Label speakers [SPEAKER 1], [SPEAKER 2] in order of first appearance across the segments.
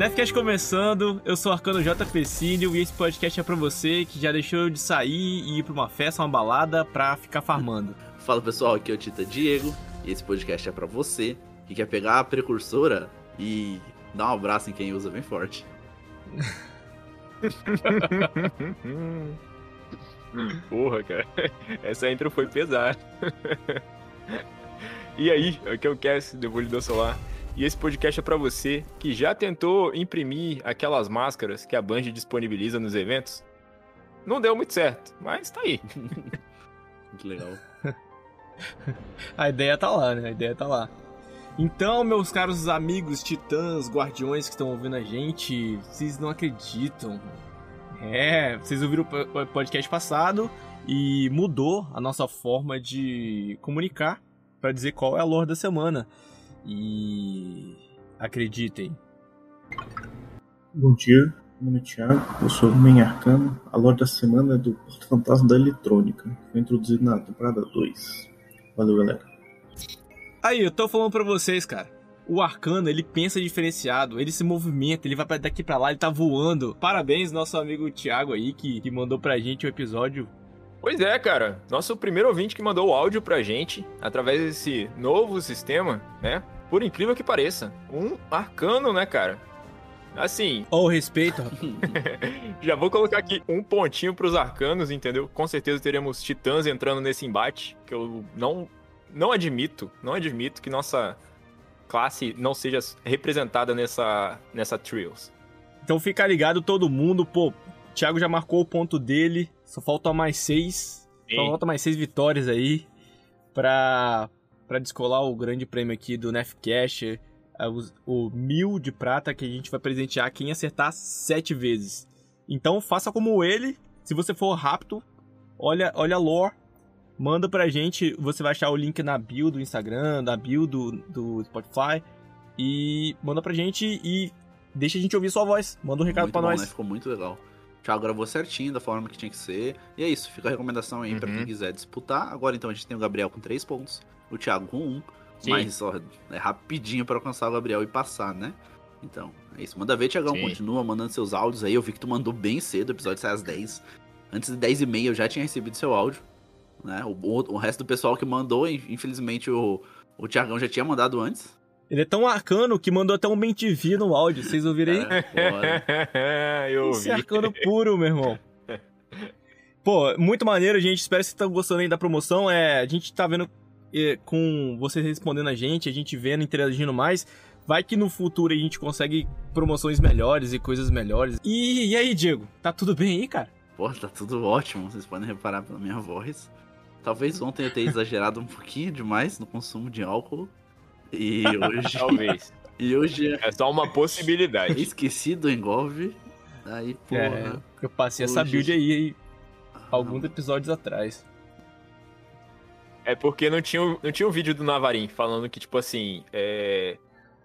[SPEAKER 1] Nefcast começando, eu sou Arcano J. Pecínio e esse podcast é pra você que já deixou de sair e ir pra uma festa, uma balada pra ficar farmando.
[SPEAKER 2] Fala pessoal, aqui é o Tita Diego e esse podcast é pra você que quer pegar a precursora e dar um abraço em quem usa bem forte.
[SPEAKER 3] Porra, cara. Essa intro foi pesada. e aí, aqui é o Cass, Devolvidor Solar. E esse podcast é para você que já tentou imprimir aquelas máscaras que a Band disponibiliza nos eventos. Não deu muito certo, mas tá aí.
[SPEAKER 2] Muito legal.
[SPEAKER 1] a ideia tá lá, né? A ideia tá lá. Então, meus caros amigos, titãs, guardiões que estão ouvindo a gente, vocês não acreditam. É, vocês ouviram o podcast passado e mudou a nossa forma de comunicar para dizer qual é a lore da semana. E acreditem.
[SPEAKER 4] Bom dia, meu nome é Thiago, eu sou o Men Arcano. A lore da semana é do Porto Fantasma da Eletrônica, foi introduzido na temporada 2. Valeu, galera.
[SPEAKER 1] Aí, eu tô falando pra vocês, cara. O Arcano, ele pensa diferenciado, ele se movimenta, ele vai daqui para lá, ele tá voando. Parabéns, nosso amigo Thiago aí, que, que mandou pra gente o episódio
[SPEAKER 3] Pois é, cara. Nosso primeiro ouvinte que mandou o áudio pra gente, através desse novo sistema, né? Por incrível que pareça. Um arcano, né, cara? Assim.
[SPEAKER 1] Ou oh, respeito.
[SPEAKER 3] já vou colocar aqui um pontinho pros arcanos, entendeu? Com certeza teremos titãs entrando nesse embate, que eu não, não admito, não admito que nossa classe não seja representada nessa, nessa Trials.
[SPEAKER 1] Então fica ligado todo mundo, pô. O Thiago já marcou o ponto dele. Só faltam mais seis. Sim. Só falta mais seis vitórias aí pra, pra descolar o grande prêmio aqui do Nefcash. É o, o mil de prata que a gente vai presentear quem acertar sete vezes. Então faça como ele. Se você for rápido, olha, olha a lore. Manda pra gente. Você vai achar o link na bio do Instagram, na bio do, do Spotify. E manda pra gente e deixa a gente ouvir sua voz. Manda um recado
[SPEAKER 2] muito
[SPEAKER 1] pra
[SPEAKER 2] bom,
[SPEAKER 1] nós.
[SPEAKER 2] Né? Ficou muito legal. Thiago gravou certinho, da forma que tinha que ser. E é isso, fica a recomendação aí uhum. pra quem quiser disputar. Agora então a gente tem o Gabriel com 3 pontos, o Thiago com 1. Um, mas ó, é rapidinho para alcançar o Gabriel e passar, né? Então, é isso. Manda ver, Thiagão. Sim. Continua mandando seus áudios aí. Eu vi que tu mandou bem cedo, o episódio sai às 10. Antes de 10 e meia eu já tinha recebido seu áudio. Né? O, o, o resto do pessoal que mandou, infelizmente o, o Thiagão já tinha mandado antes.
[SPEAKER 1] Ele é tão arcano que mandou até um BenTV no áudio. Vocês ouviram aí?
[SPEAKER 3] É, eu ouvi.
[SPEAKER 1] Esse arcano puro, meu irmão. Pô, muito maneiro, gente. Espero que vocês estão gostando aí da promoção. É, a gente tá vendo é, com vocês respondendo a gente, a gente vendo, interagindo mais. Vai que no futuro a gente consegue promoções melhores e coisas melhores. E, e aí, Diego? Tá tudo bem aí, cara?
[SPEAKER 2] Pô, tá tudo ótimo. Vocês podem reparar pela minha voz. Talvez ontem eu tenha exagerado um pouquinho demais no consumo de álcool. E hoje.
[SPEAKER 3] Talvez.
[SPEAKER 2] E hoje.
[SPEAKER 3] É só uma possibilidade.
[SPEAKER 2] Esqueci do engolve. Aí, porra. É,
[SPEAKER 1] eu passei hoje... essa build aí, aí alguns episódios atrás.
[SPEAKER 3] É porque não tinha, não tinha um vídeo do Navarim falando que, tipo assim, é.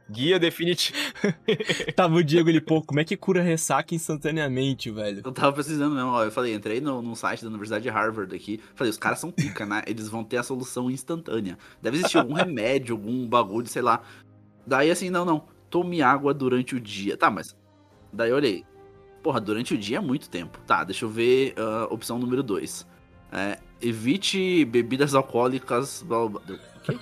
[SPEAKER 3] Guia definitivo.
[SPEAKER 1] tava o Diego ele, pô, como é que cura ressaca instantaneamente, velho?
[SPEAKER 2] Eu tava precisando mesmo, ó. Eu falei, entrei no, no site da Universidade de Harvard aqui. Falei, os caras são pica, né? Eles vão ter a solução instantânea. Deve existir algum remédio, algum bagulho, sei lá. Daí assim, não, não. Tome água durante o dia. Tá, mas. Daí eu olhei. Porra, durante o dia é muito tempo. Tá, deixa eu ver uh, opção número 2. É, evite bebidas alcoólicas. Blá, blá, blá. O quê?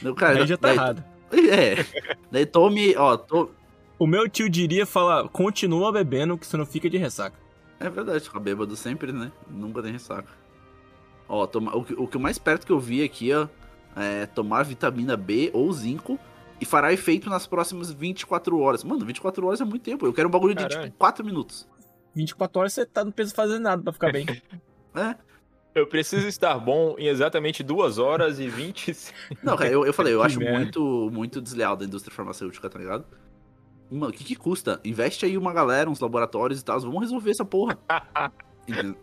[SPEAKER 1] Meu, cara, Aí já tá daí, errado.
[SPEAKER 2] É. Daí tome, ó, to...
[SPEAKER 1] O meu tio diria, fala, continua bebendo que você não fica de ressaca.
[SPEAKER 2] É verdade, fica bêbado sempre, né? Nunca tem ressaca. Ó, toma... o, que, o que mais perto que eu vi aqui, ó, é tomar vitamina B ou zinco e fará efeito nas próximas 24 horas. Mano, 24 horas é muito tempo. Eu quero um bagulho de tipo 4 minutos.
[SPEAKER 1] 24 horas você tá, não precisa fazer nada pra ficar bem.
[SPEAKER 2] é.
[SPEAKER 3] Eu preciso estar bom em exatamente 2 horas e 20.
[SPEAKER 2] Não, cara, eu, eu falei, eu acho muito, muito desleal da indústria farmacêutica, tá ligado? Mano, o que que custa? Investe aí uma galera, uns laboratórios e tal, vamos resolver essa porra.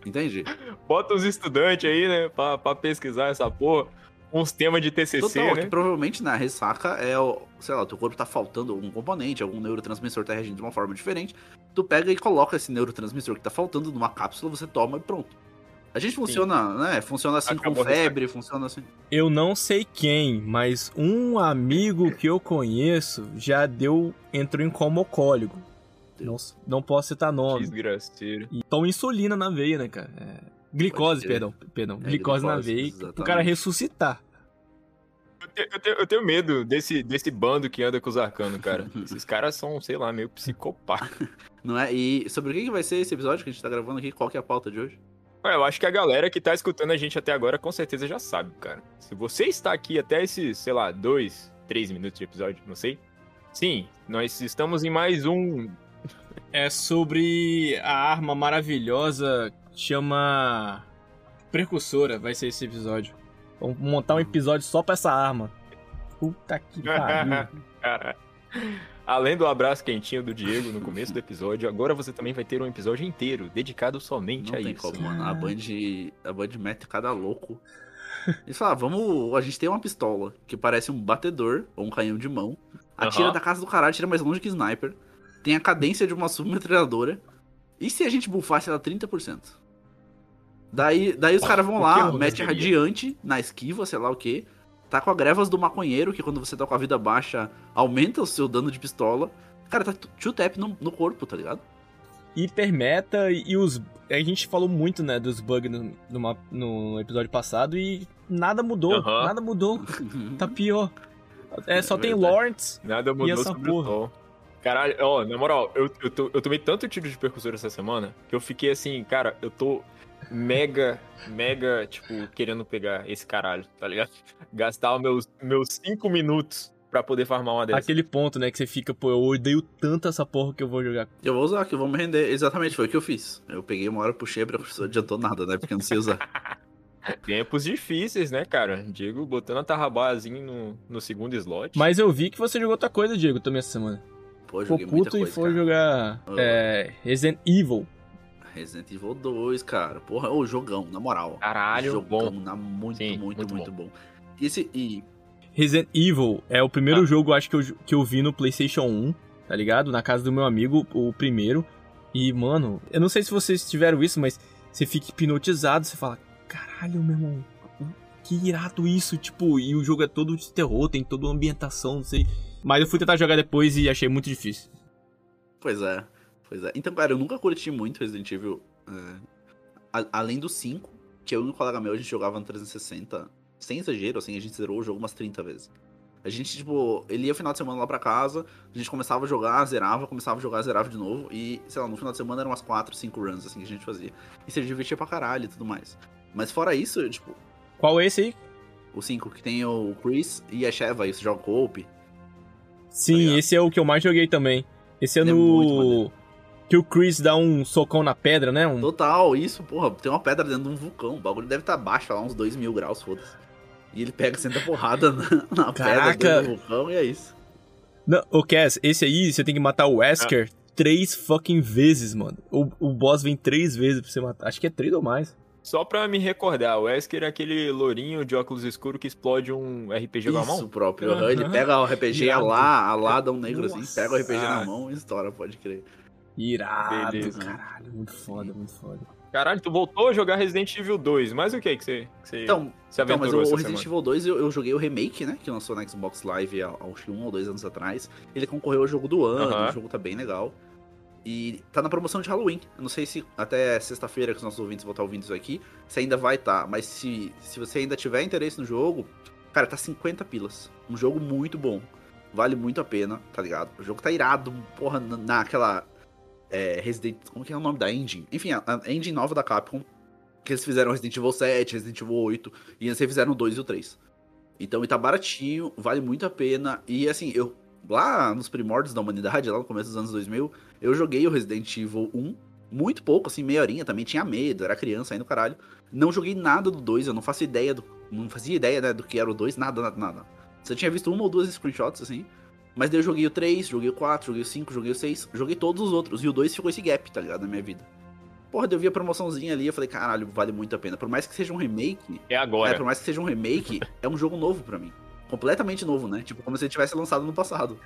[SPEAKER 2] Entende?
[SPEAKER 3] Bota os estudantes aí, né, pra, pra pesquisar essa porra. Uns temas de TCC, Total, né?
[SPEAKER 2] que provavelmente na ressaca é, o, sei lá, o teu corpo tá faltando algum componente, algum neurotransmissor tá reagindo de uma forma diferente. Tu pega e coloca esse neurotransmissor que tá faltando numa cápsula, você toma e pronto. A gente funciona, né? Funciona assim
[SPEAKER 3] Acabou
[SPEAKER 2] com febre, funciona assim.
[SPEAKER 1] Eu não sei quem, mas um amigo que eu conheço já deu. entrou em coma alcoólico. Não, não posso citar nome.
[SPEAKER 3] Desgraceiro.
[SPEAKER 1] E toma insulina na veia, né, cara? É, glicose, perdão. Perdão.
[SPEAKER 2] É,
[SPEAKER 1] glicose, na
[SPEAKER 2] glicose,
[SPEAKER 1] veia.
[SPEAKER 2] exatamente.
[SPEAKER 1] O cara ressuscitar.
[SPEAKER 3] Eu te- Eu tenho, eu tenho medo desse, desse bando que anda com os arcanos, cara. Esses caras são, sei lá, meio psicopatas.
[SPEAKER 2] Não é? E sobre o que que vai ser esse episódio que a gente tá gravando aqui? Qual que é a pauta de hoje?
[SPEAKER 3] Eu acho que a galera que tá escutando a gente até agora com certeza já sabe, cara. Se você está aqui até esses, sei lá, dois, três minutos de episódio, não sei. Sim, nós estamos em mais um.
[SPEAKER 1] É sobre a arma maravilhosa que chama. Precursora, vai ser esse episódio. Vamos montar um episódio só pra essa arma. Puta que pariu.
[SPEAKER 3] Além do abraço quentinho do Diego no começo do episódio, agora você também vai ter um episódio inteiro dedicado somente
[SPEAKER 2] Não
[SPEAKER 3] a
[SPEAKER 2] tem
[SPEAKER 3] isso.
[SPEAKER 2] como, mano. A Band, a Band mete cada louco. Eles falam, ah, vamos. A gente tem uma pistola que parece um batedor ou um canhão de mão. Atira
[SPEAKER 3] Aham.
[SPEAKER 2] da casa do caralho, tira mais longe que sniper. Tem a cadência de uma submetralhadora. E se a gente bufasse ela 30%? Daí, daí os caras vão lá, mete radiante na esquiva, sei lá o que. Tá com a grevas do maconheiro, que quando você tá com a vida baixa, aumenta o seu dano de pistola. Cara, tá two tap no, no corpo, tá ligado?
[SPEAKER 1] Hipermeta e os. A gente falou muito, né, dos bugs no, no, no episódio passado e nada mudou. Nada mudou. Tá pior. É, só
[SPEAKER 2] É
[SPEAKER 1] tem. Lawrence.
[SPEAKER 3] Nada
[SPEAKER 1] E
[SPEAKER 3] mudou
[SPEAKER 1] essa
[SPEAKER 3] sobre
[SPEAKER 1] porra?
[SPEAKER 3] o tom. Caralho, ó, na moral, eu, eu, eu tomei tanto tiro de percussor essa semana que eu fiquei assim, cara, eu tô mega, mega, tipo, querendo pegar esse caralho, tá ligado? Gastar os meus, meus cinco minutos pra poder farmar uma dessas.
[SPEAKER 1] Aquele ponto, né, que você fica, pô, eu odeio tanto essa porra que eu vou jogar.
[SPEAKER 2] Eu vou usar, que eu vou me render. Exatamente, foi o que eu fiz. Eu peguei uma hora, puxei, pra não adiantou nada, né? Porque eu não sei usar.
[SPEAKER 3] Tempos difíceis, né, cara? Diego botando a Tarrabazinho no, no segundo slot.
[SPEAKER 1] Mas eu vi que você jogou outra coisa, Diego, também essa semana.
[SPEAKER 2] Pô,
[SPEAKER 1] Ficou puto e foi
[SPEAKER 2] cara.
[SPEAKER 1] jogar é, Resident Evil.
[SPEAKER 2] Resident Evil 2, cara. Porra, ô, jogão, na moral.
[SPEAKER 3] Caralho,
[SPEAKER 2] jogão,
[SPEAKER 3] bom.
[SPEAKER 2] na muito,
[SPEAKER 3] Sim,
[SPEAKER 2] muito,
[SPEAKER 3] muito
[SPEAKER 2] muito, bom. E esse, e
[SPEAKER 1] Resident Evil é o primeiro
[SPEAKER 3] Ah.
[SPEAKER 1] jogo, acho que eu, que eu vi no PlayStation 1, tá ligado? Na casa do meu amigo, o primeiro. E, mano, eu não sei se vocês tiveram isso, mas você fica hipnotizado, você fala, caralho, meu irmão, que irado isso, tipo, e o jogo é todo de terror, tem toda uma ambientação, não sei. Mas eu fui tentar jogar depois e achei muito difícil.
[SPEAKER 2] Pois é, pois é. Então, cara, eu nunca curti muito Resident Evil. é, a- além do 5, que eu e um colega meu, a gente jogava no 360. Sem exagero, assim, a gente zerou o jogo umas 30 vezes. A gente, tipo, ele ia final de semana lá pra casa, a gente começava a jogar, zerava, começava a jogar, zerava de novo. E, sei lá, no final de semana eram umas 4, 5 runs, assim, que a gente fazia. E se divertia pra caralho e tudo mais. Mas fora isso, eu, tipo,
[SPEAKER 1] Qual é esse aí?
[SPEAKER 2] o 5 que tem o Chris e a Sheva, e você joga co-op.
[SPEAKER 1] Sim,
[SPEAKER 2] ligado?
[SPEAKER 1] esse é o que eu mais joguei também. Esse é
[SPEAKER 2] Ele é
[SPEAKER 1] no.
[SPEAKER 2] maneiro.
[SPEAKER 1] Que o Chris dá um socão na pedra, né? Um...
[SPEAKER 2] Total, isso, porra, tem uma pedra dentro de um vulcão. O bagulho deve estar baixo, lá uns 2 mil graus, foda-se. E ele pega, senta porrada na, na pedra
[SPEAKER 1] Caraca.
[SPEAKER 2] dentro do vulcão e é isso.
[SPEAKER 1] Não, ô Cass, esse aí você tem que matar o Wesker três fucking vezes, mano. O, o boss vem três vezes pra você matar. Acho que é três ou mais.
[SPEAKER 3] Só pra me recordar, o Wesker é aquele lourinho de óculos escuros que explode um RPG com a
[SPEAKER 2] Isso
[SPEAKER 3] mão?
[SPEAKER 2] próprio.
[SPEAKER 1] Aham.
[SPEAKER 2] Ele pega o RPG
[SPEAKER 1] Irado.
[SPEAKER 2] lá, a lá dá um negro assim,
[SPEAKER 1] Nossa.
[SPEAKER 2] pega o RPG na mão e estoura, pode crer.
[SPEAKER 1] Irado,
[SPEAKER 3] Beleza.
[SPEAKER 1] caralho. Muito foda, muito foda.
[SPEAKER 3] Caralho, tu voltou a jogar Resident Evil 2, mas o que que você, que você
[SPEAKER 2] Então,
[SPEAKER 3] se
[SPEAKER 2] então mas
[SPEAKER 3] aventurou
[SPEAKER 2] o Resident? Evil 2 eu, eu joguei o remake, né? Que lançou na Xbox Live há, há que um ou dois anos atrás. Ele concorreu ao jogo do ano,
[SPEAKER 3] Aham.
[SPEAKER 2] o jogo tá bem legal. E tá na promoção de Halloween. Eu não sei se até sexta-feira que os nossos ouvintes vão estar ouvindo isso aqui, se ainda vai estar. Mas se, se você ainda tiver interesse no jogo, cara, tá 50 pilas. Um jogo muito bom. Vale muito a pena, tá ligado? O jogo tá irado, porra, na- naquela. É, Resident. Como que é o nome da engine? Enfim, a, a engine nova da Capcom. Que eles fizeram Resident Evil 7, Resident Evil 8. E eles fizeram o 2 e o 3. Então, e tá baratinho, vale muito a pena. E assim, eu. Lá nos primórdios da humanidade, lá no começo dos anos 2000, eu joguei o Resident Evil 1. Muito pouco, assim, meia horinha também. Tinha medo, era criança no caralho. Não joguei nada do 2, eu não faço ideia do. Não fazia ideia, né, do que era o 2, nada, nada, nada. Você tinha visto uma ou duas screenshots, assim. Mas daí eu joguei o 3, joguei o 4, joguei o 5, joguei o 6, joguei todos os outros. E o 2 ficou esse gap, tá ligado, na minha vida. Porra, daí eu vi a promoçãozinha ali, eu falei, caralho, vale muito a pena. Por mais que seja um remake,
[SPEAKER 3] É
[SPEAKER 2] é,
[SPEAKER 3] agora.
[SPEAKER 2] por mais que seja um remake, é um jogo novo pra mim. Completamente novo, né? Tipo, como se ele tivesse lançado no passado.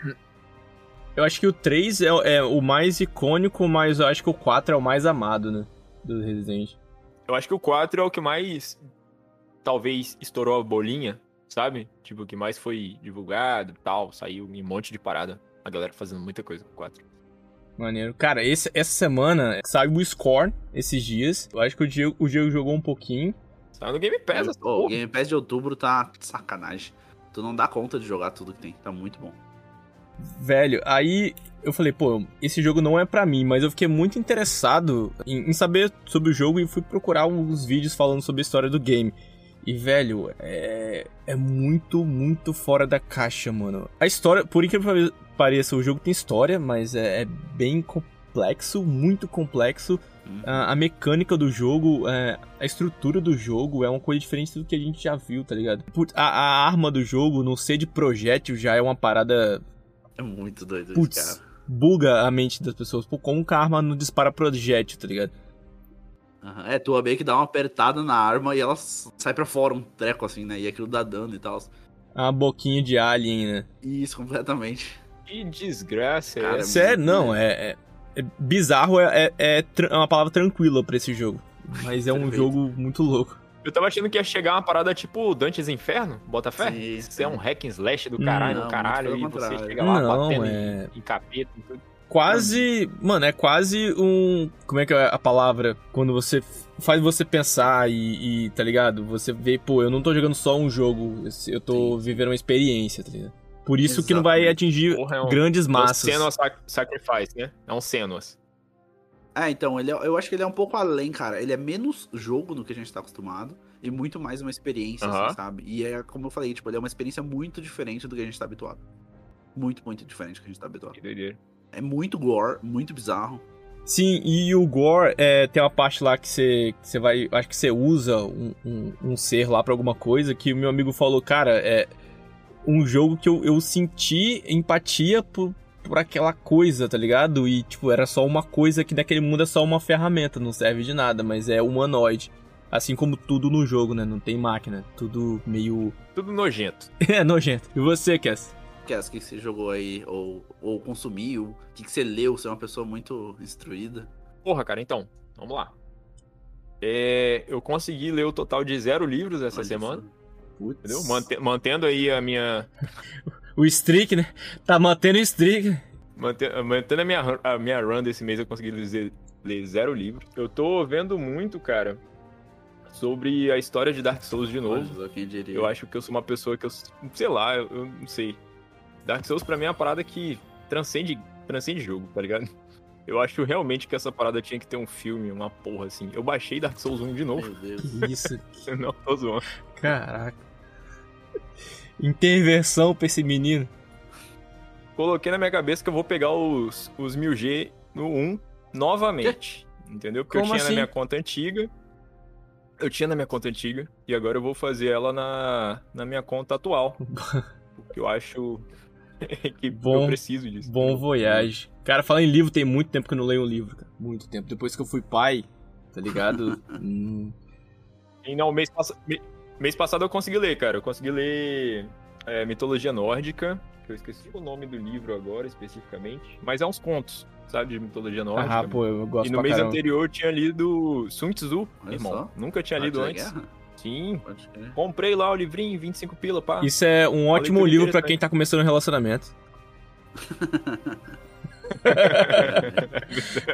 [SPEAKER 1] Eu acho que o 3 é, é o mais icônico, mas eu acho que o 4 é o mais amado, né? Do Resident.
[SPEAKER 3] eu acho que o 4 é o que mais talvez estourou a bolinha, sabe? Tipo, o que mais foi divulgado e tal, saiu um monte de parada. A galera fazendo muita coisa com o 4.
[SPEAKER 1] Maneiro. Cara, esse, essa semana saiu o Score esses dias. Eu acho que o Diego, o Diego jogou um pouquinho.
[SPEAKER 3] Saiu no Game Pass, essa
[SPEAKER 2] Ô, o. Game Pass de outubro tá sacanagem. Tu não dá conta de jogar tudo que tem. Tá muito bom.
[SPEAKER 1] Velho, aí eu falei, pô, esse jogo não é pra mim, mas eu fiquei muito interessado em, em saber sobre o jogo e fui procurar uns vídeos falando sobre a história do game. E, velho, é, é muito, muito fora da caixa, mano. A história, por incrível que pareça, o jogo tem história, mas é, é bem complexo, muito complexo.
[SPEAKER 2] Uhum.
[SPEAKER 1] A, a mecânica do jogo, é, a estrutura do jogo é uma coisa diferente do que a gente já viu, tá ligado? Put- A, a arma do jogo, não ser de projétil, já é uma parada
[SPEAKER 2] É muito doido
[SPEAKER 1] Putz.
[SPEAKER 2] isso, cara.
[SPEAKER 1] buga a mente das pessoas. Pô, como que a arma não dispara projétil, tá ligado?
[SPEAKER 2] Aham. É, tu meio que dá uma apertada na arma e ela sai pra fora um treco assim, né? E aquilo dá dano e tal.
[SPEAKER 1] É Uma boquinha de alien, né?
[SPEAKER 2] Isso, completamente.
[SPEAKER 3] Que desgraça é
[SPEAKER 2] Cara,
[SPEAKER 3] essa?
[SPEAKER 1] Sério, não, é, é- é bizarro, é, é, é é uma palavra tranquila pra esse jogo. Mas é um jogo muito louco.
[SPEAKER 3] Eu tava achando que ia chegar uma parada tipo Dantes Inferno, bota fé?
[SPEAKER 2] Sim,
[SPEAKER 3] Isso é um hack and slash do caralho,
[SPEAKER 2] Não,
[SPEAKER 3] do caralho, e você
[SPEAKER 2] contrário.
[SPEAKER 3] chega lá
[SPEAKER 1] Não,
[SPEAKER 3] batendo
[SPEAKER 1] é-
[SPEAKER 3] em, em capeta e tudo.
[SPEAKER 1] Quase, mano, é quase um. Como é que é a palavra? Quando você faz você pensar e, e, tá ligado? Você vê, pô, eu não tô jogando só um jogo, eu tô vivendo uma experiência, tá ligado? Por isso que não vai
[SPEAKER 2] Exatamente.
[SPEAKER 1] atingir
[SPEAKER 3] Porra, é um-
[SPEAKER 1] grandes
[SPEAKER 3] É um
[SPEAKER 1] massas.
[SPEAKER 3] Senua's Sac- Sacrifice, né? É um Senua's.
[SPEAKER 2] É, então, ele é- eu acho que ele é um pouco além, cara. Ele é menos jogo do que a gente tá acostumado e muito mais uma experiência, assim, sabe? E é como eu falei, tipo, ele é uma experiência muito diferente do que a gente tá habituado. Muito, muito diferente do que a gente tá habituado.
[SPEAKER 3] Que doideira.
[SPEAKER 2] É muito gore, muito bizarro.
[SPEAKER 1] Sim, e o Gore é, tem uma parte lá que você, que você vai. Acho que você usa um, um, um ser lá pra alguma coisa que o meu amigo falou, cara, é um jogo que eu, eu senti empatia por, por aquela coisa, tá ligado? E, tipo, era só uma coisa que naquele mundo é só uma ferramenta, não serve de nada, mas é humanoide. Assim como tudo no jogo, né? Não tem máquina. Tudo meio.
[SPEAKER 3] Tudo nojento.
[SPEAKER 1] é nojento. E você, Cass?
[SPEAKER 2] O que você jogou aí, ou, ou consumiu, o que, que você leu, você é uma pessoa muito instruída.
[SPEAKER 3] Porra, cara, então, vamos lá. É, eu consegui ler o total de zero livros essa
[SPEAKER 2] Olha
[SPEAKER 3] semana, entendeu? Mante- mantendo aí a minha.
[SPEAKER 1] O streak, né? Tá mantendo o streak.
[SPEAKER 3] mante- mantendo a minha, run- a minha run desse mês, eu consegui ler, ler zero livros. Eu tô vendo muito, cara, sobre a história de Dark Souls de novo.
[SPEAKER 2] Olha.
[SPEAKER 3] Eu acho que eu sou uma pessoa que eu. Sei lá, eu, eu não sei. Dark Souls pra mim é uma parada que transcende, transcende jogo, tá ligado? Eu acho realmente que essa parada tinha que ter um filme, uma porra assim. Eu baixei Dark Souls 1 de novo.
[SPEAKER 2] Meu Deus.
[SPEAKER 1] Que isso,
[SPEAKER 3] não tô zoando.
[SPEAKER 1] caraca. Intervenção pra esse menino.
[SPEAKER 3] Coloquei na minha cabeça que eu vou pegar os, os 1000G no 1 novamente. Entendeu? Porque
[SPEAKER 1] Como
[SPEAKER 3] eu tinha
[SPEAKER 1] assim?
[SPEAKER 3] na minha conta antiga. Eu tinha na minha conta antiga. E agora eu vou fazer ela na, na minha conta atual. Porque eu acho que
[SPEAKER 1] Bom-
[SPEAKER 3] eu preciso disso.
[SPEAKER 1] Bom voyage. Cara, falando em livro, tem muito tempo que eu não leio um livro, cara. Muito tempo. Depois que eu fui pai, tá ligado? Hum,
[SPEAKER 3] E não, mês, pass... mês passado eu consegui ler, cara. Eu consegui ler é, Mitologia Nórdica, que eu esqueci o nome do livro agora, especificamente. Mas é uns contos, sabe, de Mitologia Nórdica.
[SPEAKER 1] ah, pô, eu gosto
[SPEAKER 3] e no
[SPEAKER 1] pra
[SPEAKER 3] mês
[SPEAKER 1] caramba.
[SPEAKER 3] anterior eu tinha lido Sun Tzu,
[SPEAKER 2] Olha
[SPEAKER 3] irmão.
[SPEAKER 2] só.
[SPEAKER 3] Nunca tinha lido antes.
[SPEAKER 2] Guerra?
[SPEAKER 3] Sim. Comprei lá o livrinho, 25 pila, pá.
[SPEAKER 1] Isso é um ótimo livro pra
[SPEAKER 3] interessante.
[SPEAKER 1] quem tá começando um relacionamento.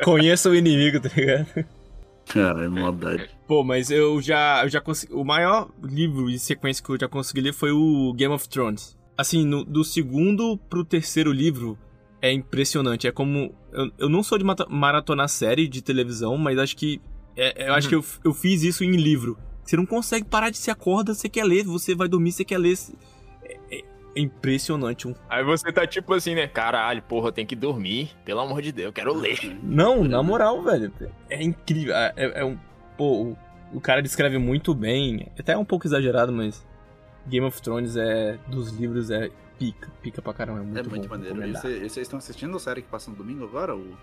[SPEAKER 1] Conheça o inimigo, tá ligado?
[SPEAKER 2] Cara, é maldade.
[SPEAKER 1] Pô, mas eu já, eu já consegui. O maior livro de sequência que eu já consegui ler foi o Game of Thrones. Assim, no- do segundo pro terceiro livro é impressionante. É como. Eu, eu não sou de maratonar série de televisão, mas acho que. é- eu acho que eu, eu fiz isso em livro. Você não consegue parar de se acorda, você quer ler, você vai dormir, você quer ler. É, é- é impressionante. Um...
[SPEAKER 3] Aí você tá tipo assim, né? Caralho, porra, eu tenho que dormir. Pelo amor de Deus, eu quero ler.
[SPEAKER 1] Não, na moral, velho. É incrível. É, é- é um. Pô, o, o cara descreve muito bem. Até é um pouco exagerado, mas. Game of Thrones é. Dos livros é pica. Pica pra caramba. É muito,
[SPEAKER 2] É muito
[SPEAKER 1] bom.
[SPEAKER 2] maneiro. E e vocês estão assistindo a série que passa no domingo agora? O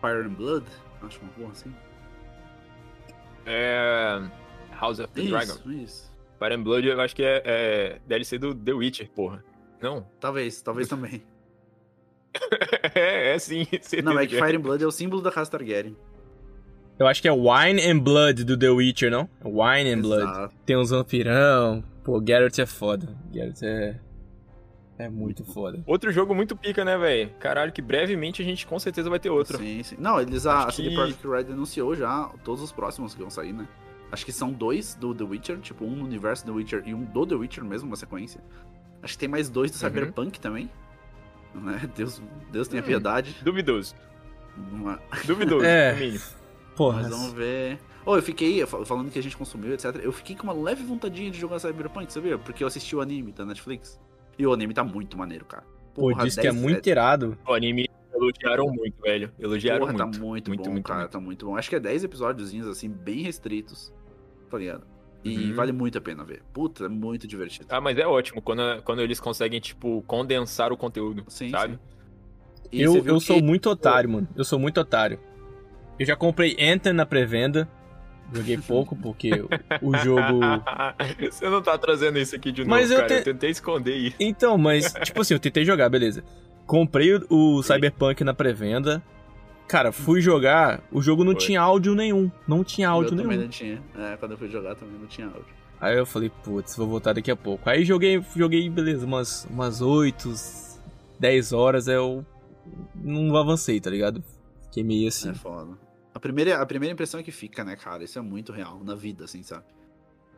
[SPEAKER 2] Fire and Blood? Acho uma porra assim.
[SPEAKER 3] É. House of the Dragon.
[SPEAKER 2] Isso, isso.
[SPEAKER 3] Fire and Blood eu acho que é, é DLC do The Witcher, porra. Não?
[SPEAKER 2] Talvez, talvez também.
[SPEAKER 3] é, é sim.
[SPEAKER 2] Não, é que Fire and Blood é o símbolo da casa Targaryen.
[SPEAKER 1] Eu acho que é Wine and Blood do The Witcher, não? Wine and Blood.
[SPEAKER 2] Exato.
[SPEAKER 1] Tem uns vampirão. Pô, Geralt é foda. Geralt é. É muito foda.
[SPEAKER 3] Outro jogo muito pica, né, velho? Caralho, que brevemente a gente com certeza vai ter outro.
[SPEAKER 2] Sim, sim. Não, eles a,
[SPEAKER 3] Acho
[SPEAKER 2] a CD
[SPEAKER 3] que-
[SPEAKER 2] Projekt Red anunciou já todos os próximos que vão sair, né? Acho que são dois do The Witcher, tipo, um no universo The Witcher e um do The Witcher mesmo, uma sequência. Acho que tem mais dois do
[SPEAKER 3] Uhum.
[SPEAKER 2] Cyberpunk também. Né? Deus, Deus tenha
[SPEAKER 3] Hum.
[SPEAKER 2] piedade.
[SPEAKER 3] Duvidoso.
[SPEAKER 2] Uma-
[SPEAKER 3] Duvidoso,
[SPEAKER 1] É. Porra.
[SPEAKER 2] Mas vamos ver. Oh, eu fiquei, fal- falando que a gente consumiu, etc. Eu fiquei com uma leve vontadinha de jogar Cyberpunk, sabia? Porque eu assisti o anime da Netflix. E o anime tá muito maneiro, cara.
[SPEAKER 1] Pô,
[SPEAKER 2] Porra,
[SPEAKER 1] disse que é
[SPEAKER 2] 10
[SPEAKER 1] muito irado.
[SPEAKER 3] O anime elogiaram muito, velho. Elogiaram
[SPEAKER 2] Porra,
[SPEAKER 3] muito.
[SPEAKER 2] tá muito,
[SPEAKER 3] muito,
[SPEAKER 2] bom,
[SPEAKER 3] muito,
[SPEAKER 2] cara.
[SPEAKER 3] muito.
[SPEAKER 2] Tá muito bom. Acho que é 10 episódiozinhos, assim, bem restritos. E
[SPEAKER 3] Uhum.
[SPEAKER 2] vale muito a pena ver. Puta, é muito divertido.
[SPEAKER 3] Ah, mas é ótimo quando, quando eles conseguem, tipo, condensar o conteúdo,
[SPEAKER 2] Sim,
[SPEAKER 3] sabe?
[SPEAKER 2] sim.
[SPEAKER 1] Eu, eu
[SPEAKER 2] que-
[SPEAKER 1] sou muito otário, mano. Eu sou muito otário. Eu já comprei Anthem na pré-venda. Joguei pouco, porque o- o jogo.
[SPEAKER 3] Você não tá trazendo isso aqui de novo,
[SPEAKER 1] Mas eu
[SPEAKER 3] cara.
[SPEAKER 1] te-
[SPEAKER 3] Eu tentei esconder isso.
[SPEAKER 1] Então, mas, tipo assim, eu tentei jogar, beleza. Comprei o, o Cyberpunk na pré-venda. Cara, fui jogar, o jogo não
[SPEAKER 3] Foi.
[SPEAKER 1] tinha áudio nenhum. Não tinha
[SPEAKER 2] eu
[SPEAKER 1] áudio
[SPEAKER 2] também
[SPEAKER 1] nenhum.
[SPEAKER 2] não tinha. É, quando eu fui jogar também não tinha áudio.
[SPEAKER 1] Aí eu falei, putz, vou voltar daqui a pouco. Aí joguei, joguei, beleza, umas, umas 8, 10 horas, aí eu não avancei, tá ligado? Fiquei meio assim.
[SPEAKER 2] É foda. A primeira, a primeira impressão é que fica, né, cara? Isso é muito real na vida, assim, sabe?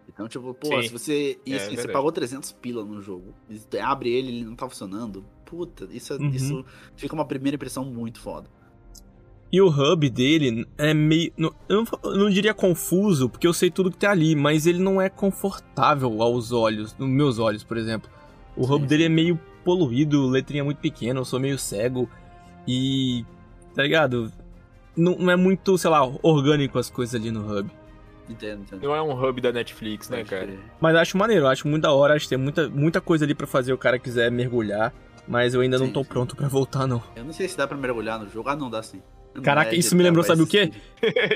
[SPEAKER 2] Então, tipo, pô,
[SPEAKER 3] Sim.
[SPEAKER 2] se você. E
[SPEAKER 3] É,
[SPEAKER 2] você pagou 300 pila no jogo, abre ele e ele não tá funcionando. Puta, isso, é-
[SPEAKER 1] Uhum.
[SPEAKER 2] isso fica uma primeira impressão muito foda.
[SPEAKER 1] E o hub dele é meio. não- Eu não, eu não diria confuso, porque eu sei tudo que tem ali, mas ele não é confortável aos olhos, nos meus olhos, por exemplo. O hub
[SPEAKER 2] Sim,
[SPEAKER 1] dele é meio poluído, letrinha muito pequena, eu sou meio cego. E. Tá ligado? Não, não é muito, sei lá, orgânico as coisas ali no hub.
[SPEAKER 2] Entendo, entendo.
[SPEAKER 3] Não é um hub da Netflix, né, cara?
[SPEAKER 1] Mas acho maneiro, acho muito da hora, acho que tem muita, muita coisa ali pra fazer o cara quiser mergulhar. Mas eu ainda não
[SPEAKER 2] Sim,
[SPEAKER 1] tô
[SPEAKER 2] sim.
[SPEAKER 1] pronto pra voltar, não.
[SPEAKER 2] Eu não sei se dá pra mergulhar no jogo. Ah, não dá sim.
[SPEAKER 1] Caraca,
[SPEAKER 2] é
[SPEAKER 1] isso me lembrou,
[SPEAKER 2] GTA
[SPEAKER 1] sabe o quê?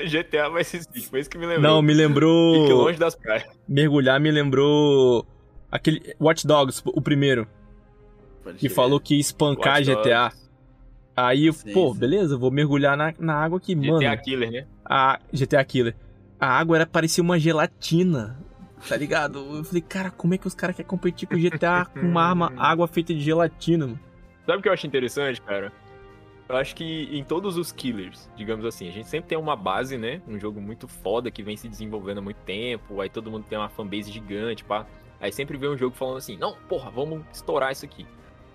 [SPEAKER 3] GTA vai existir, foi isso que me lembrou.
[SPEAKER 1] Não, me
[SPEAKER 3] Fique
[SPEAKER 1] lembrou.
[SPEAKER 3] longe das praias.
[SPEAKER 1] Mergulhar me lembrou. Aquele. Watch Dogs, o primeiro.
[SPEAKER 2] Pode
[SPEAKER 1] que
[SPEAKER 2] crer.
[SPEAKER 1] falou que ia espancar
[SPEAKER 3] Watch
[SPEAKER 1] GTA.
[SPEAKER 3] Dogs.
[SPEAKER 1] Aí, eu,
[SPEAKER 2] Sim,
[SPEAKER 1] pô,
[SPEAKER 2] sim.
[SPEAKER 1] beleza, vou mergulhar na, na água aqui, mano.
[SPEAKER 3] GTA Killer, né?
[SPEAKER 1] A GTA Killer. A água era parecia uma gelatina. Tá ligado? Eu falei, cara, como é que os caras querem competir com GTA com uma arma, água feita de gelatina, mano?
[SPEAKER 3] Sabe o que eu acho interessante, cara? Eu acho que em todos os killers, digamos assim, a gente sempre tem uma base, né? Um jogo muito foda que vem se desenvolvendo há muito tempo, aí todo mundo tem uma fanbase gigante, pá. Aí sempre vem um jogo falando assim, não, porra, vamos estourar isso aqui.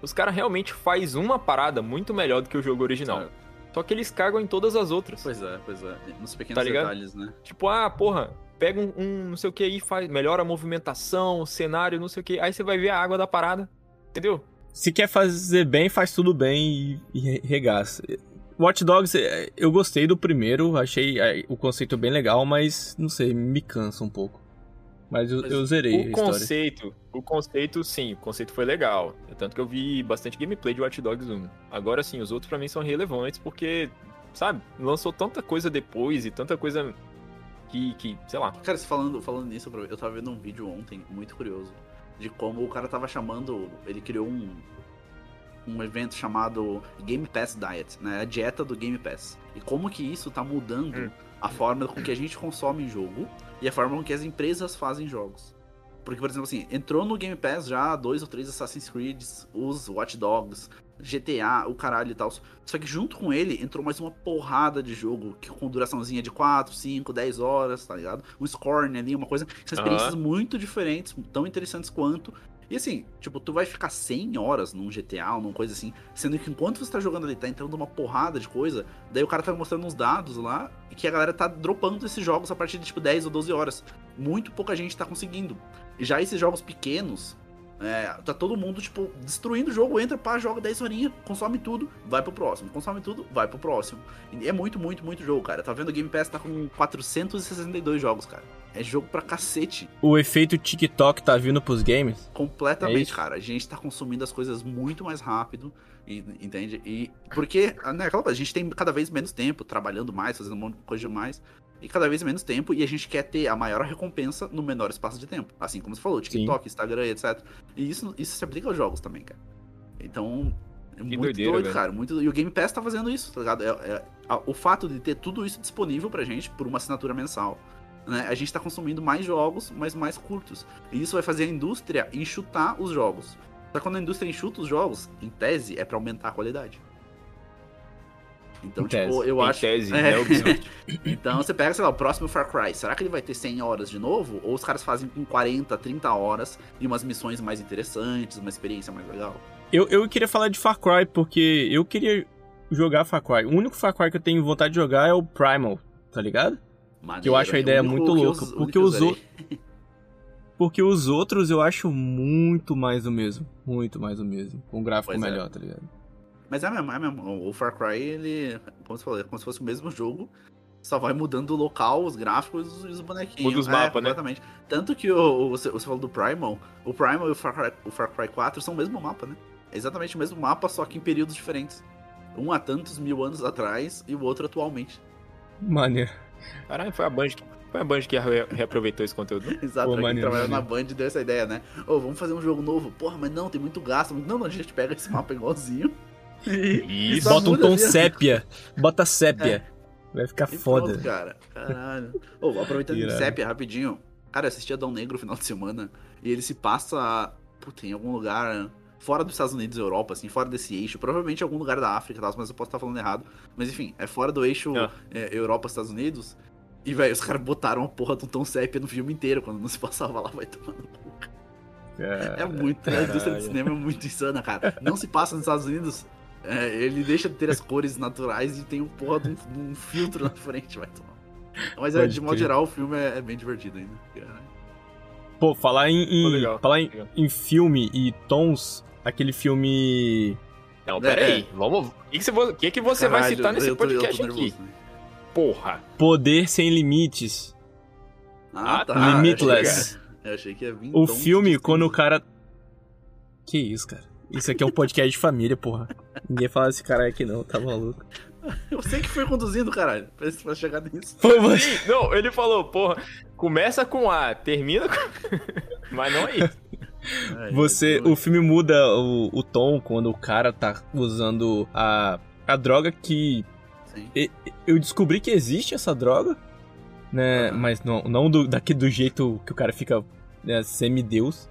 [SPEAKER 3] Os caras realmente faz uma parada muito melhor do que o jogo original.
[SPEAKER 2] Certo.
[SPEAKER 3] Só que eles cagam em todas as outras.
[SPEAKER 2] Pois é, pois é. Nos pequenos
[SPEAKER 3] Tá
[SPEAKER 2] detalhes, né?
[SPEAKER 3] Tipo, ah, porra, pega um, um não sei o que aí, faz, melhora a movimentação, o cenário, não sei o que. Aí você vai ver a água da parada. Entendeu?
[SPEAKER 1] Se quer fazer bem, faz tudo bem e, e re- regaça. Watch Dogs, é, eu gostei do primeiro, achei é, o conceito bem legal, mas não sei, me cansa um pouco. Mas eu,
[SPEAKER 2] Mas
[SPEAKER 1] eu zerei
[SPEAKER 3] O conceito, o conceito, sim, o conceito foi legal. Tanto que eu vi bastante gameplay de Watch Dogs 1. Agora sim, os outros pra mim são relevantes porque, sabe, lançou tanta coisa depois e tanta coisa que, que sei lá.
[SPEAKER 2] Cara, falando, falando nisso, eu tava vendo um vídeo ontem, muito curioso, de como o cara tava chamando. Ele criou um. Um evento chamado Game Pass Diet, né? A dieta do Game Pass. E como que isso tá mudando
[SPEAKER 3] Hum.
[SPEAKER 2] a forma com que a gente consome jogo e a forma com que as empresas fazem jogos. Porque, por exemplo, assim, entrou no Game Pass já dois ou três Assassin's Creed, os Watch Dogs, GTA, o caralho e tal. Só que junto com ele entrou mais uma porrada de jogo que com duraçãozinha de 4, 5, 10 horas, tá ligado? Um Scorn ali, uma coisa. São experiências muito diferentes, tão interessantes quanto. E assim, tipo, tu vai ficar 100 horas num GTA ou numa coisa assim, sendo que enquanto você tá jogando ali, tá entrando uma porrada de coisa, daí o cara tá mostrando uns dados lá e que a galera tá dropando esses jogos a partir de tipo 10 ou 12 horas. Muito pouca gente tá conseguindo. E já esses jogos pequenos, é, tá todo mundo, tipo, destruindo o jogo, entra, pá, joga 10 horinhas, consome tudo, vai pro próximo. Consome tudo, vai pro próximo. E é muito, muito, muito jogo, cara. Tá vendo o Game Pass tá com 462 jogos, cara. É jogo pra cacete.
[SPEAKER 1] O efeito TikTok tá vindo pros games? É
[SPEAKER 2] Completamente,
[SPEAKER 1] isso?
[SPEAKER 2] cara. A gente tá consumindo as coisas muito mais rápido, e- entende? E porque, né, aquela coisa, a gente tem cada vez menos tempo, trabalhando mais, fazendo um monte de coisa demais, e cada vez menos tempo, e a gente quer ter a maior recompensa no menor espaço de tempo. Assim como você falou, TikTok, Instagram, etc. E isso, isso se aplica aos jogos também, cara. Então, É muito
[SPEAKER 3] doideira,
[SPEAKER 2] doido,
[SPEAKER 3] velho.
[SPEAKER 2] cara. Muito... E o Game Pass tá fazendo isso, tá ligado? É, é- a- o fato de ter tudo isso disponível pra gente por uma assinatura mensal. Né? A gente tá consumindo mais jogos, mas mais curtos. E isso vai fazer a indústria enxutar os jogos. Só que quando a indústria enxuta os jogos, em tese, é pra aumentar a qualidade. Então,
[SPEAKER 1] Em
[SPEAKER 2] tipo,
[SPEAKER 1] tese.
[SPEAKER 2] eu
[SPEAKER 3] em
[SPEAKER 2] acho.
[SPEAKER 3] tese,
[SPEAKER 2] É.
[SPEAKER 3] né, Ubisoft?
[SPEAKER 2] Então você pega, sei lá, o próximo Far Cry. Será que ele vai ter 100 horas de novo? Ou os caras fazem com 40, 30 horas e umas missões mais interessantes, uma experiência mais legal?
[SPEAKER 1] Eu, eu queria falar de Far Cry, porque eu queria jogar Far Cry. O único Far Cry que eu tenho vontade de jogar é o Primal, tá ligado? Que eu acho a
[SPEAKER 2] Maneiro,
[SPEAKER 1] ideia
[SPEAKER 2] o único
[SPEAKER 1] muito louca,
[SPEAKER 2] o
[SPEAKER 1] porque os
[SPEAKER 2] que eu
[SPEAKER 1] outros- Porque os outros eu acho muito mais do mesmo. Muito mais do mesmo. Com um gráfico
[SPEAKER 2] Pois é.
[SPEAKER 1] melhor, tá ligado?
[SPEAKER 2] Mas é mesmo, é mesmo. O Far Cry, ele, como você falou, é como se fosse o mesmo jogo, só vai mudando o local, os gráficos e os bonequinhos.
[SPEAKER 3] Muda os
[SPEAKER 2] é,
[SPEAKER 3] mapas, né?
[SPEAKER 2] completamente. Tanto que o, você, você falou do Primal, o Primal e o Far, Cry, o Far Cry 4 são o mesmo mapa, né? É exatamente o mesmo mapa, só que em períodos diferentes. Um há tantos mil anos atrás e o outro atualmente.
[SPEAKER 1] Maneiro.
[SPEAKER 3] Caralho, foi a Band que, foi a Band que re- reaproveitou esse conteúdo. né?
[SPEAKER 2] Exato,
[SPEAKER 1] Pô, maneiro,
[SPEAKER 2] trabalhou na. Band deu essa ideia, né? Ô, vamos fazer um jogo novo. Porra, mas não, tem muito gasto. Não, não, a gente pega esse mapa igualzinho. E,
[SPEAKER 1] Bota um tom sépia. Bota sépia. Vai ficar
[SPEAKER 2] E
[SPEAKER 1] foda.
[SPEAKER 2] pronto, cara. Caralho. Ô, aproveitando de
[SPEAKER 1] Irado.
[SPEAKER 2] Sépia, rapidinho. Cara, eu assisti Adão Negro no final de semana. E ele se passa, puta, em algum lugar fora dos Estados Unidos e Europa, assim, fora desse eixo. Provavelmente em algum lugar da África, tá? mas eu posso estar falando errado. Mas enfim, é fora do eixo
[SPEAKER 3] Ah.
[SPEAKER 2] é, Europa-Estados Unidos. E, velho, os caras botaram a porra do tom sépia no filme inteiro. Quando não se passava lá, vai tomar no cu. É muito. A indústria do cinema é muito insana, cara. Não se passa nos Estados Unidos. É, ele deixa de ter as cores naturais e tem um porra de um, de um filtro na frente, vai tomar. Mas é, de modo geral, o filme é, é bem divertido ainda.
[SPEAKER 1] Pô, falar em, em-
[SPEAKER 3] Pô, legal.
[SPEAKER 1] falar em, em filme e tons, aquele filme.
[SPEAKER 3] Não, peraí. Vamos. O que, que que, que você vai
[SPEAKER 2] Caralho,
[SPEAKER 3] citar nesse
[SPEAKER 2] tô-
[SPEAKER 3] podcast aqui?
[SPEAKER 2] nervoso, né?
[SPEAKER 3] Porra.
[SPEAKER 1] Poder Sem Limites.
[SPEAKER 2] Ah, tá.
[SPEAKER 1] Limitless.
[SPEAKER 2] Eu achei que ia vir
[SPEAKER 1] O filme, quando o cara. Que isso, cara? Isso aqui é um podcast de família, porra. Ninguém fala desse cara aqui não, tá maluco.
[SPEAKER 2] Eu sei que foi conduzindo, caralho, pra, pra chegar nisso.
[SPEAKER 1] Foi você.
[SPEAKER 3] Sim, não, ele falou, porra, começa com A, termina com. Mas não é isso.
[SPEAKER 2] Ai,
[SPEAKER 1] Você,
[SPEAKER 2] eu-
[SPEAKER 1] o filme muda o, o tom quando o cara tá usando a, a droga que e- eu descobri que existe essa droga, né?
[SPEAKER 2] Aham.
[SPEAKER 1] Mas não, não do, daqui do jeito que o cara fica né, semideus.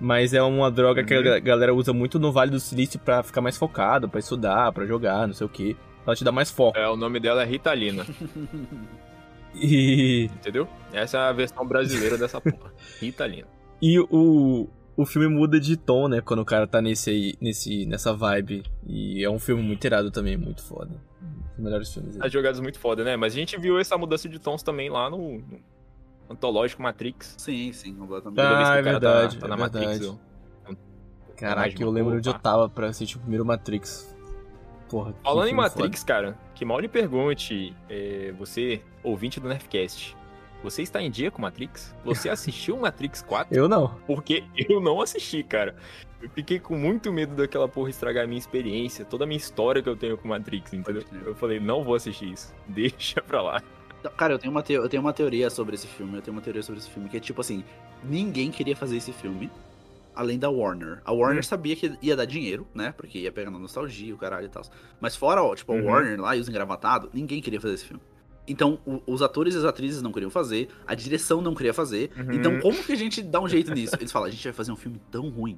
[SPEAKER 1] Mas é uma droga que a
[SPEAKER 3] Uhum.
[SPEAKER 1] ga- galera usa muito no Vale do Silício pra ficar mais focado, pra estudar, pra jogar, não sei o que. Ela te dá mais foco.
[SPEAKER 3] É, o nome dela é Ritalina,
[SPEAKER 1] E,
[SPEAKER 3] entendeu? Essa é a versão brasileira dessa porra. Ritalina.
[SPEAKER 1] e o, o filme muda de tom, né? Quando o cara tá nesse, aí- nesse, nessa vibe. E é um filme muito irado também, muito foda. Um dos melhores filmes. aí.
[SPEAKER 3] As jogadas muito foda, né? Mas a gente viu essa mudança de tons também lá no, no Antológico Matrix.
[SPEAKER 2] Sim, sim, completamente.
[SPEAKER 1] Tá.
[SPEAKER 3] Que
[SPEAKER 1] é
[SPEAKER 3] cara
[SPEAKER 1] verdade,
[SPEAKER 3] tá, tá na
[SPEAKER 1] é
[SPEAKER 3] Matrix.
[SPEAKER 1] verdade.
[SPEAKER 3] eu- mais
[SPEAKER 1] Caraca,
[SPEAKER 3] de
[SPEAKER 1] eu
[SPEAKER 3] uma
[SPEAKER 1] lembro onde eu tava pra assistir o primeiro Matrix. Porra. que
[SPEAKER 3] Falando em Matrix, cara, que mal lhe pergunte, é, você, ouvinte do Nerfcast, você está em dia com Matrix? Você assistiu Matrix 4?
[SPEAKER 1] foda. Eu não.
[SPEAKER 3] Porque eu não assisti, cara. Eu fiquei com muito medo daquela porra estragar a minha experiência, toda a minha história que eu tenho com Matrix, entendeu? Eu falei, não vou assistir isso. Deixa pra lá.
[SPEAKER 2] Cara, eu tenho, uma eu tenho uma teoria sobre esse filme. Eu tenho uma teoria sobre esse filme que é tipo assim: ninguém queria fazer esse filme além da Warner. A Warner
[SPEAKER 3] Hum.
[SPEAKER 2] sabia que ia dar dinheiro, né? Porque ia pegar na nostalgia, o caralho e tal. Mas fora, ó, tipo, a
[SPEAKER 3] Uhum.
[SPEAKER 2] Warner lá e os engravatados, ninguém queria fazer esse filme. Então, o- os atores e as atrizes não queriam fazer, a direção não queria fazer.
[SPEAKER 3] Uhum.
[SPEAKER 2] Então, como que a gente dá um jeito nisso? Eles falam: a gente vai fazer um filme tão ruim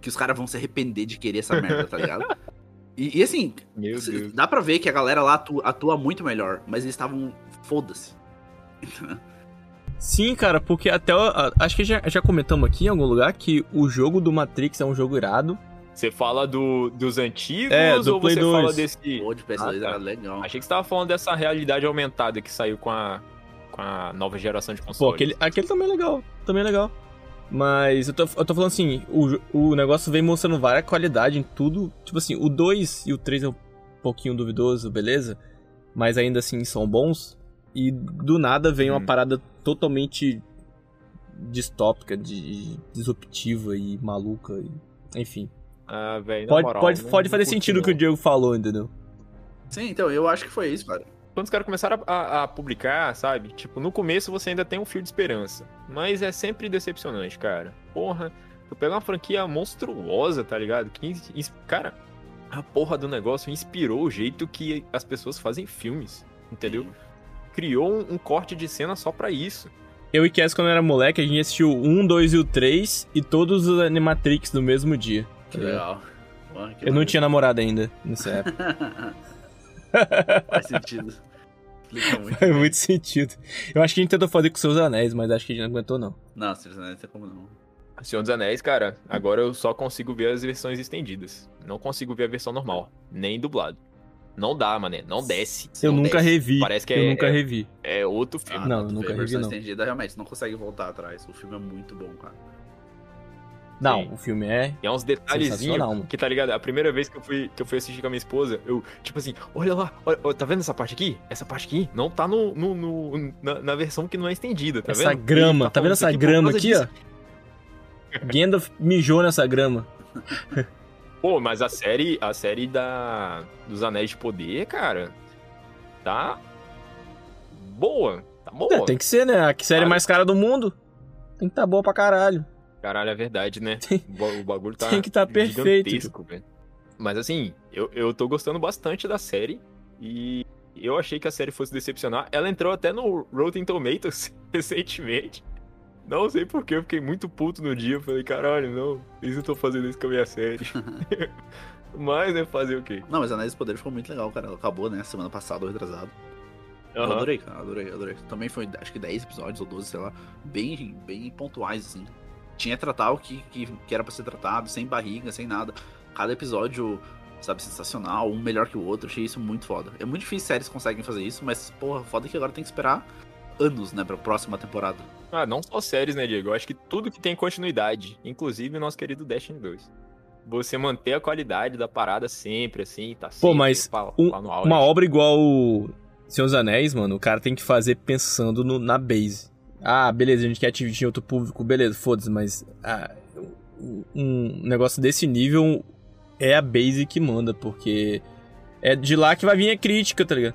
[SPEAKER 2] que os caras vão se arrepender de querer essa merda, tá ligado? E, e assim. Dá pra ver que a galera lá atua, atua muito melhor, mas eles estavam. Foda-se.
[SPEAKER 1] Sim, cara, porque até. Acho que já, já comentamos aqui em algum lugar que o jogo do Matrix é um jogo irado.
[SPEAKER 3] Você fala do, dos antigos
[SPEAKER 1] É, do
[SPEAKER 3] ou
[SPEAKER 1] Play
[SPEAKER 3] você
[SPEAKER 1] 2.
[SPEAKER 3] fala desse.
[SPEAKER 2] Pô, de PS2
[SPEAKER 3] Ah, tá.
[SPEAKER 2] era legal.
[SPEAKER 3] Achei que você tava falando dessa realidade aumentada que saiu com a, com a nova geração de
[SPEAKER 1] Pô,
[SPEAKER 3] consoles.
[SPEAKER 1] aquele, aquele também é legal. Também é legal. Mas eu tô, eu tô falando assim, o, o negócio vem mostrando várias qualidades em tudo. Tipo assim, o 2 e o 3 é um pouquinho duvidoso, beleza? Mas ainda assim são bons. E do nada vem uma
[SPEAKER 3] Hum.
[SPEAKER 1] parada totalmente distópica, de, disruptiva e maluca. e- enfim.
[SPEAKER 3] Ah, velho, na
[SPEAKER 1] Pode,
[SPEAKER 3] moral,
[SPEAKER 1] pode,
[SPEAKER 3] não-
[SPEAKER 1] pode fazer sentido o que o. Diego falou, entendeu?
[SPEAKER 2] Sim, então, eu acho que foi isso, cara.
[SPEAKER 3] Quando os caras começaram a, a- a publicar, sabe? Tipo, no começo você ainda tem um fio de esperança. Mas é sempre decepcionante, cara. Porra, eu pego uma franquia monstruosa, tá ligado? Que, cara, a porra do negócio inspirou o jeito que as pessoas fazem filmes, entendeu?
[SPEAKER 2] Sim.
[SPEAKER 3] Criou um, um corte de cena só pra isso.
[SPEAKER 1] Eu e Cass, quando era moleque, a gente assistiu o 1, 2 e o 3 e todos os Animatrix no mesmo dia.
[SPEAKER 2] Que legal. Porra, que
[SPEAKER 1] Eu não tinha namorada ainda nessa época.
[SPEAKER 2] Faz sentido. Explica muito.
[SPEAKER 1] Faz muito sentido. Eu acho que a gente tentou fazer com seus anéis, mas acho que a gente não aguentou, não.
[SPEAKER 2] Não, Senhor dos Anéis não tem como não.
[SPEAKER 3] Senhor dos Anéis, cara, agora eu só consigo ver as versões estendidas. Não consigo ver a versão normal, nem dublado. Não dá, mané, não desce.
[SPEAKER 1] Eu
[SPEAKER 3] não
[SPEAKER 1] nunca
[SPEAKER 3] desce.
[SPEAKER 1] revi.
[SPEAKER 3] Parece que
[SPEAKER 1] eu
[SPEAKER 3] é,
[SPEAKER 1] nunca
[SPEAKER 3] é,
[SPEAKER 1] revi.
[SPEAKER 3] é outro filme.
[SPEAKER 1] Não,
[SPEAKER 2] tu
[SPEAKER 1] nunca revi,
[SPEAKER 2] versão
[SPEAKER 1] não.
[SPEAKER 2] estendida, realmente, não consegue voltar atrás. O filme é muito bom, cara.
[SPEAKER 1] Não,
[SPEAKER 3] Sim.
[SPEAKER 1] o filme é.
[SPEAKER 3] E é uns detalhezinhos que, tá ligado? A primeira vez que eu fui, que eu fui assistir com a minha esposa, eu, tipo assim, olha lá, olha, tá vendo essa parte aqui? Essa parte aqui não tá no, no, no- na, na versão que não é estendida, tá
[SPEAKER 1] essa
[SPEAKER 3] vendo?
[SPEAKER 1] grama.
[SPEAKER 3] Ele
[SPEAKER 1] Tá, vendo essa
[SPEAKER 3] por
[SPEAKER 1] grama aqui,
[SPEAKER 3] disso.
[SPEAKER 1] ó? Gandalf mijou nessa grama.
[SPEAKER 3] Pô, mas a série, a série da dos Anéis de Poder, cara, tá boa. Tá boa.
[SPEAKER 1] É, tem que ser, né? A série mais cara do mundo. Tem que tá boa pra caralho.
[SPEAKER 3] Caralho, é verdade, né? O ba- O bagulho tá
[SPEAKER 1] tem que tá perfeito,
[SPEAKER 3] velho. Mas assim, eu, eu tô gostando bastante da série e eu achei que a série fosse decepcionar. Ela entrou até no Rotten Tomatoes recentemente. Não sei porquê, eu fiquei muito puto no dia. Eu falei, caralho, não, eles não estão fazendo isso com a minha série. Mas, né, fazer o quê?
[SPEAKER 2] Não, mas Anéis do Poder ficou muito legal, cara. Ela acabou, né, semana passada, ou retrasado. Eu
[SPEAKER 3] Aham.
[SPEAKER 2] adorei, cara, adorei, adorei. Também foi, acho que 10 episódios ou 12, sei lá, bem, bem pontuais, assim. Tinha que tratar o que, que, que era pra ser tratado, sem barriga, sem nada. Cada episódio, sabe, sensacional, um melhor que o outro. Achei isso muito foda. É muito difícil séries conseguem fazer isso, mas, porra, foda que agora tem que esperar anos, né, pra próxima temporada.
[SPEAKER 3] Ah, não só séries, né, Diego? Eu acho que tudo que tem continuidade, inclusive o nosso querido Destiny 2. Você manter a qualidade da parada sempre, assim, tá sempre
[SPEAKER 1] mas
[SPEAKER 3] pá-
[SPEAKER 1] um-
[SPEAKER 3] auge.
[SPEAKER 1] Uma obra igual o Senhor dos Anéis, mano, o cara tem que fazer pensando no- na base. Ah, beleza, a gente quer atingir outro público, beleza, foda-se, mas ah, um- negócio desse nível é a base que manda, porque é de lá que vai vir a crítica, tá ligado?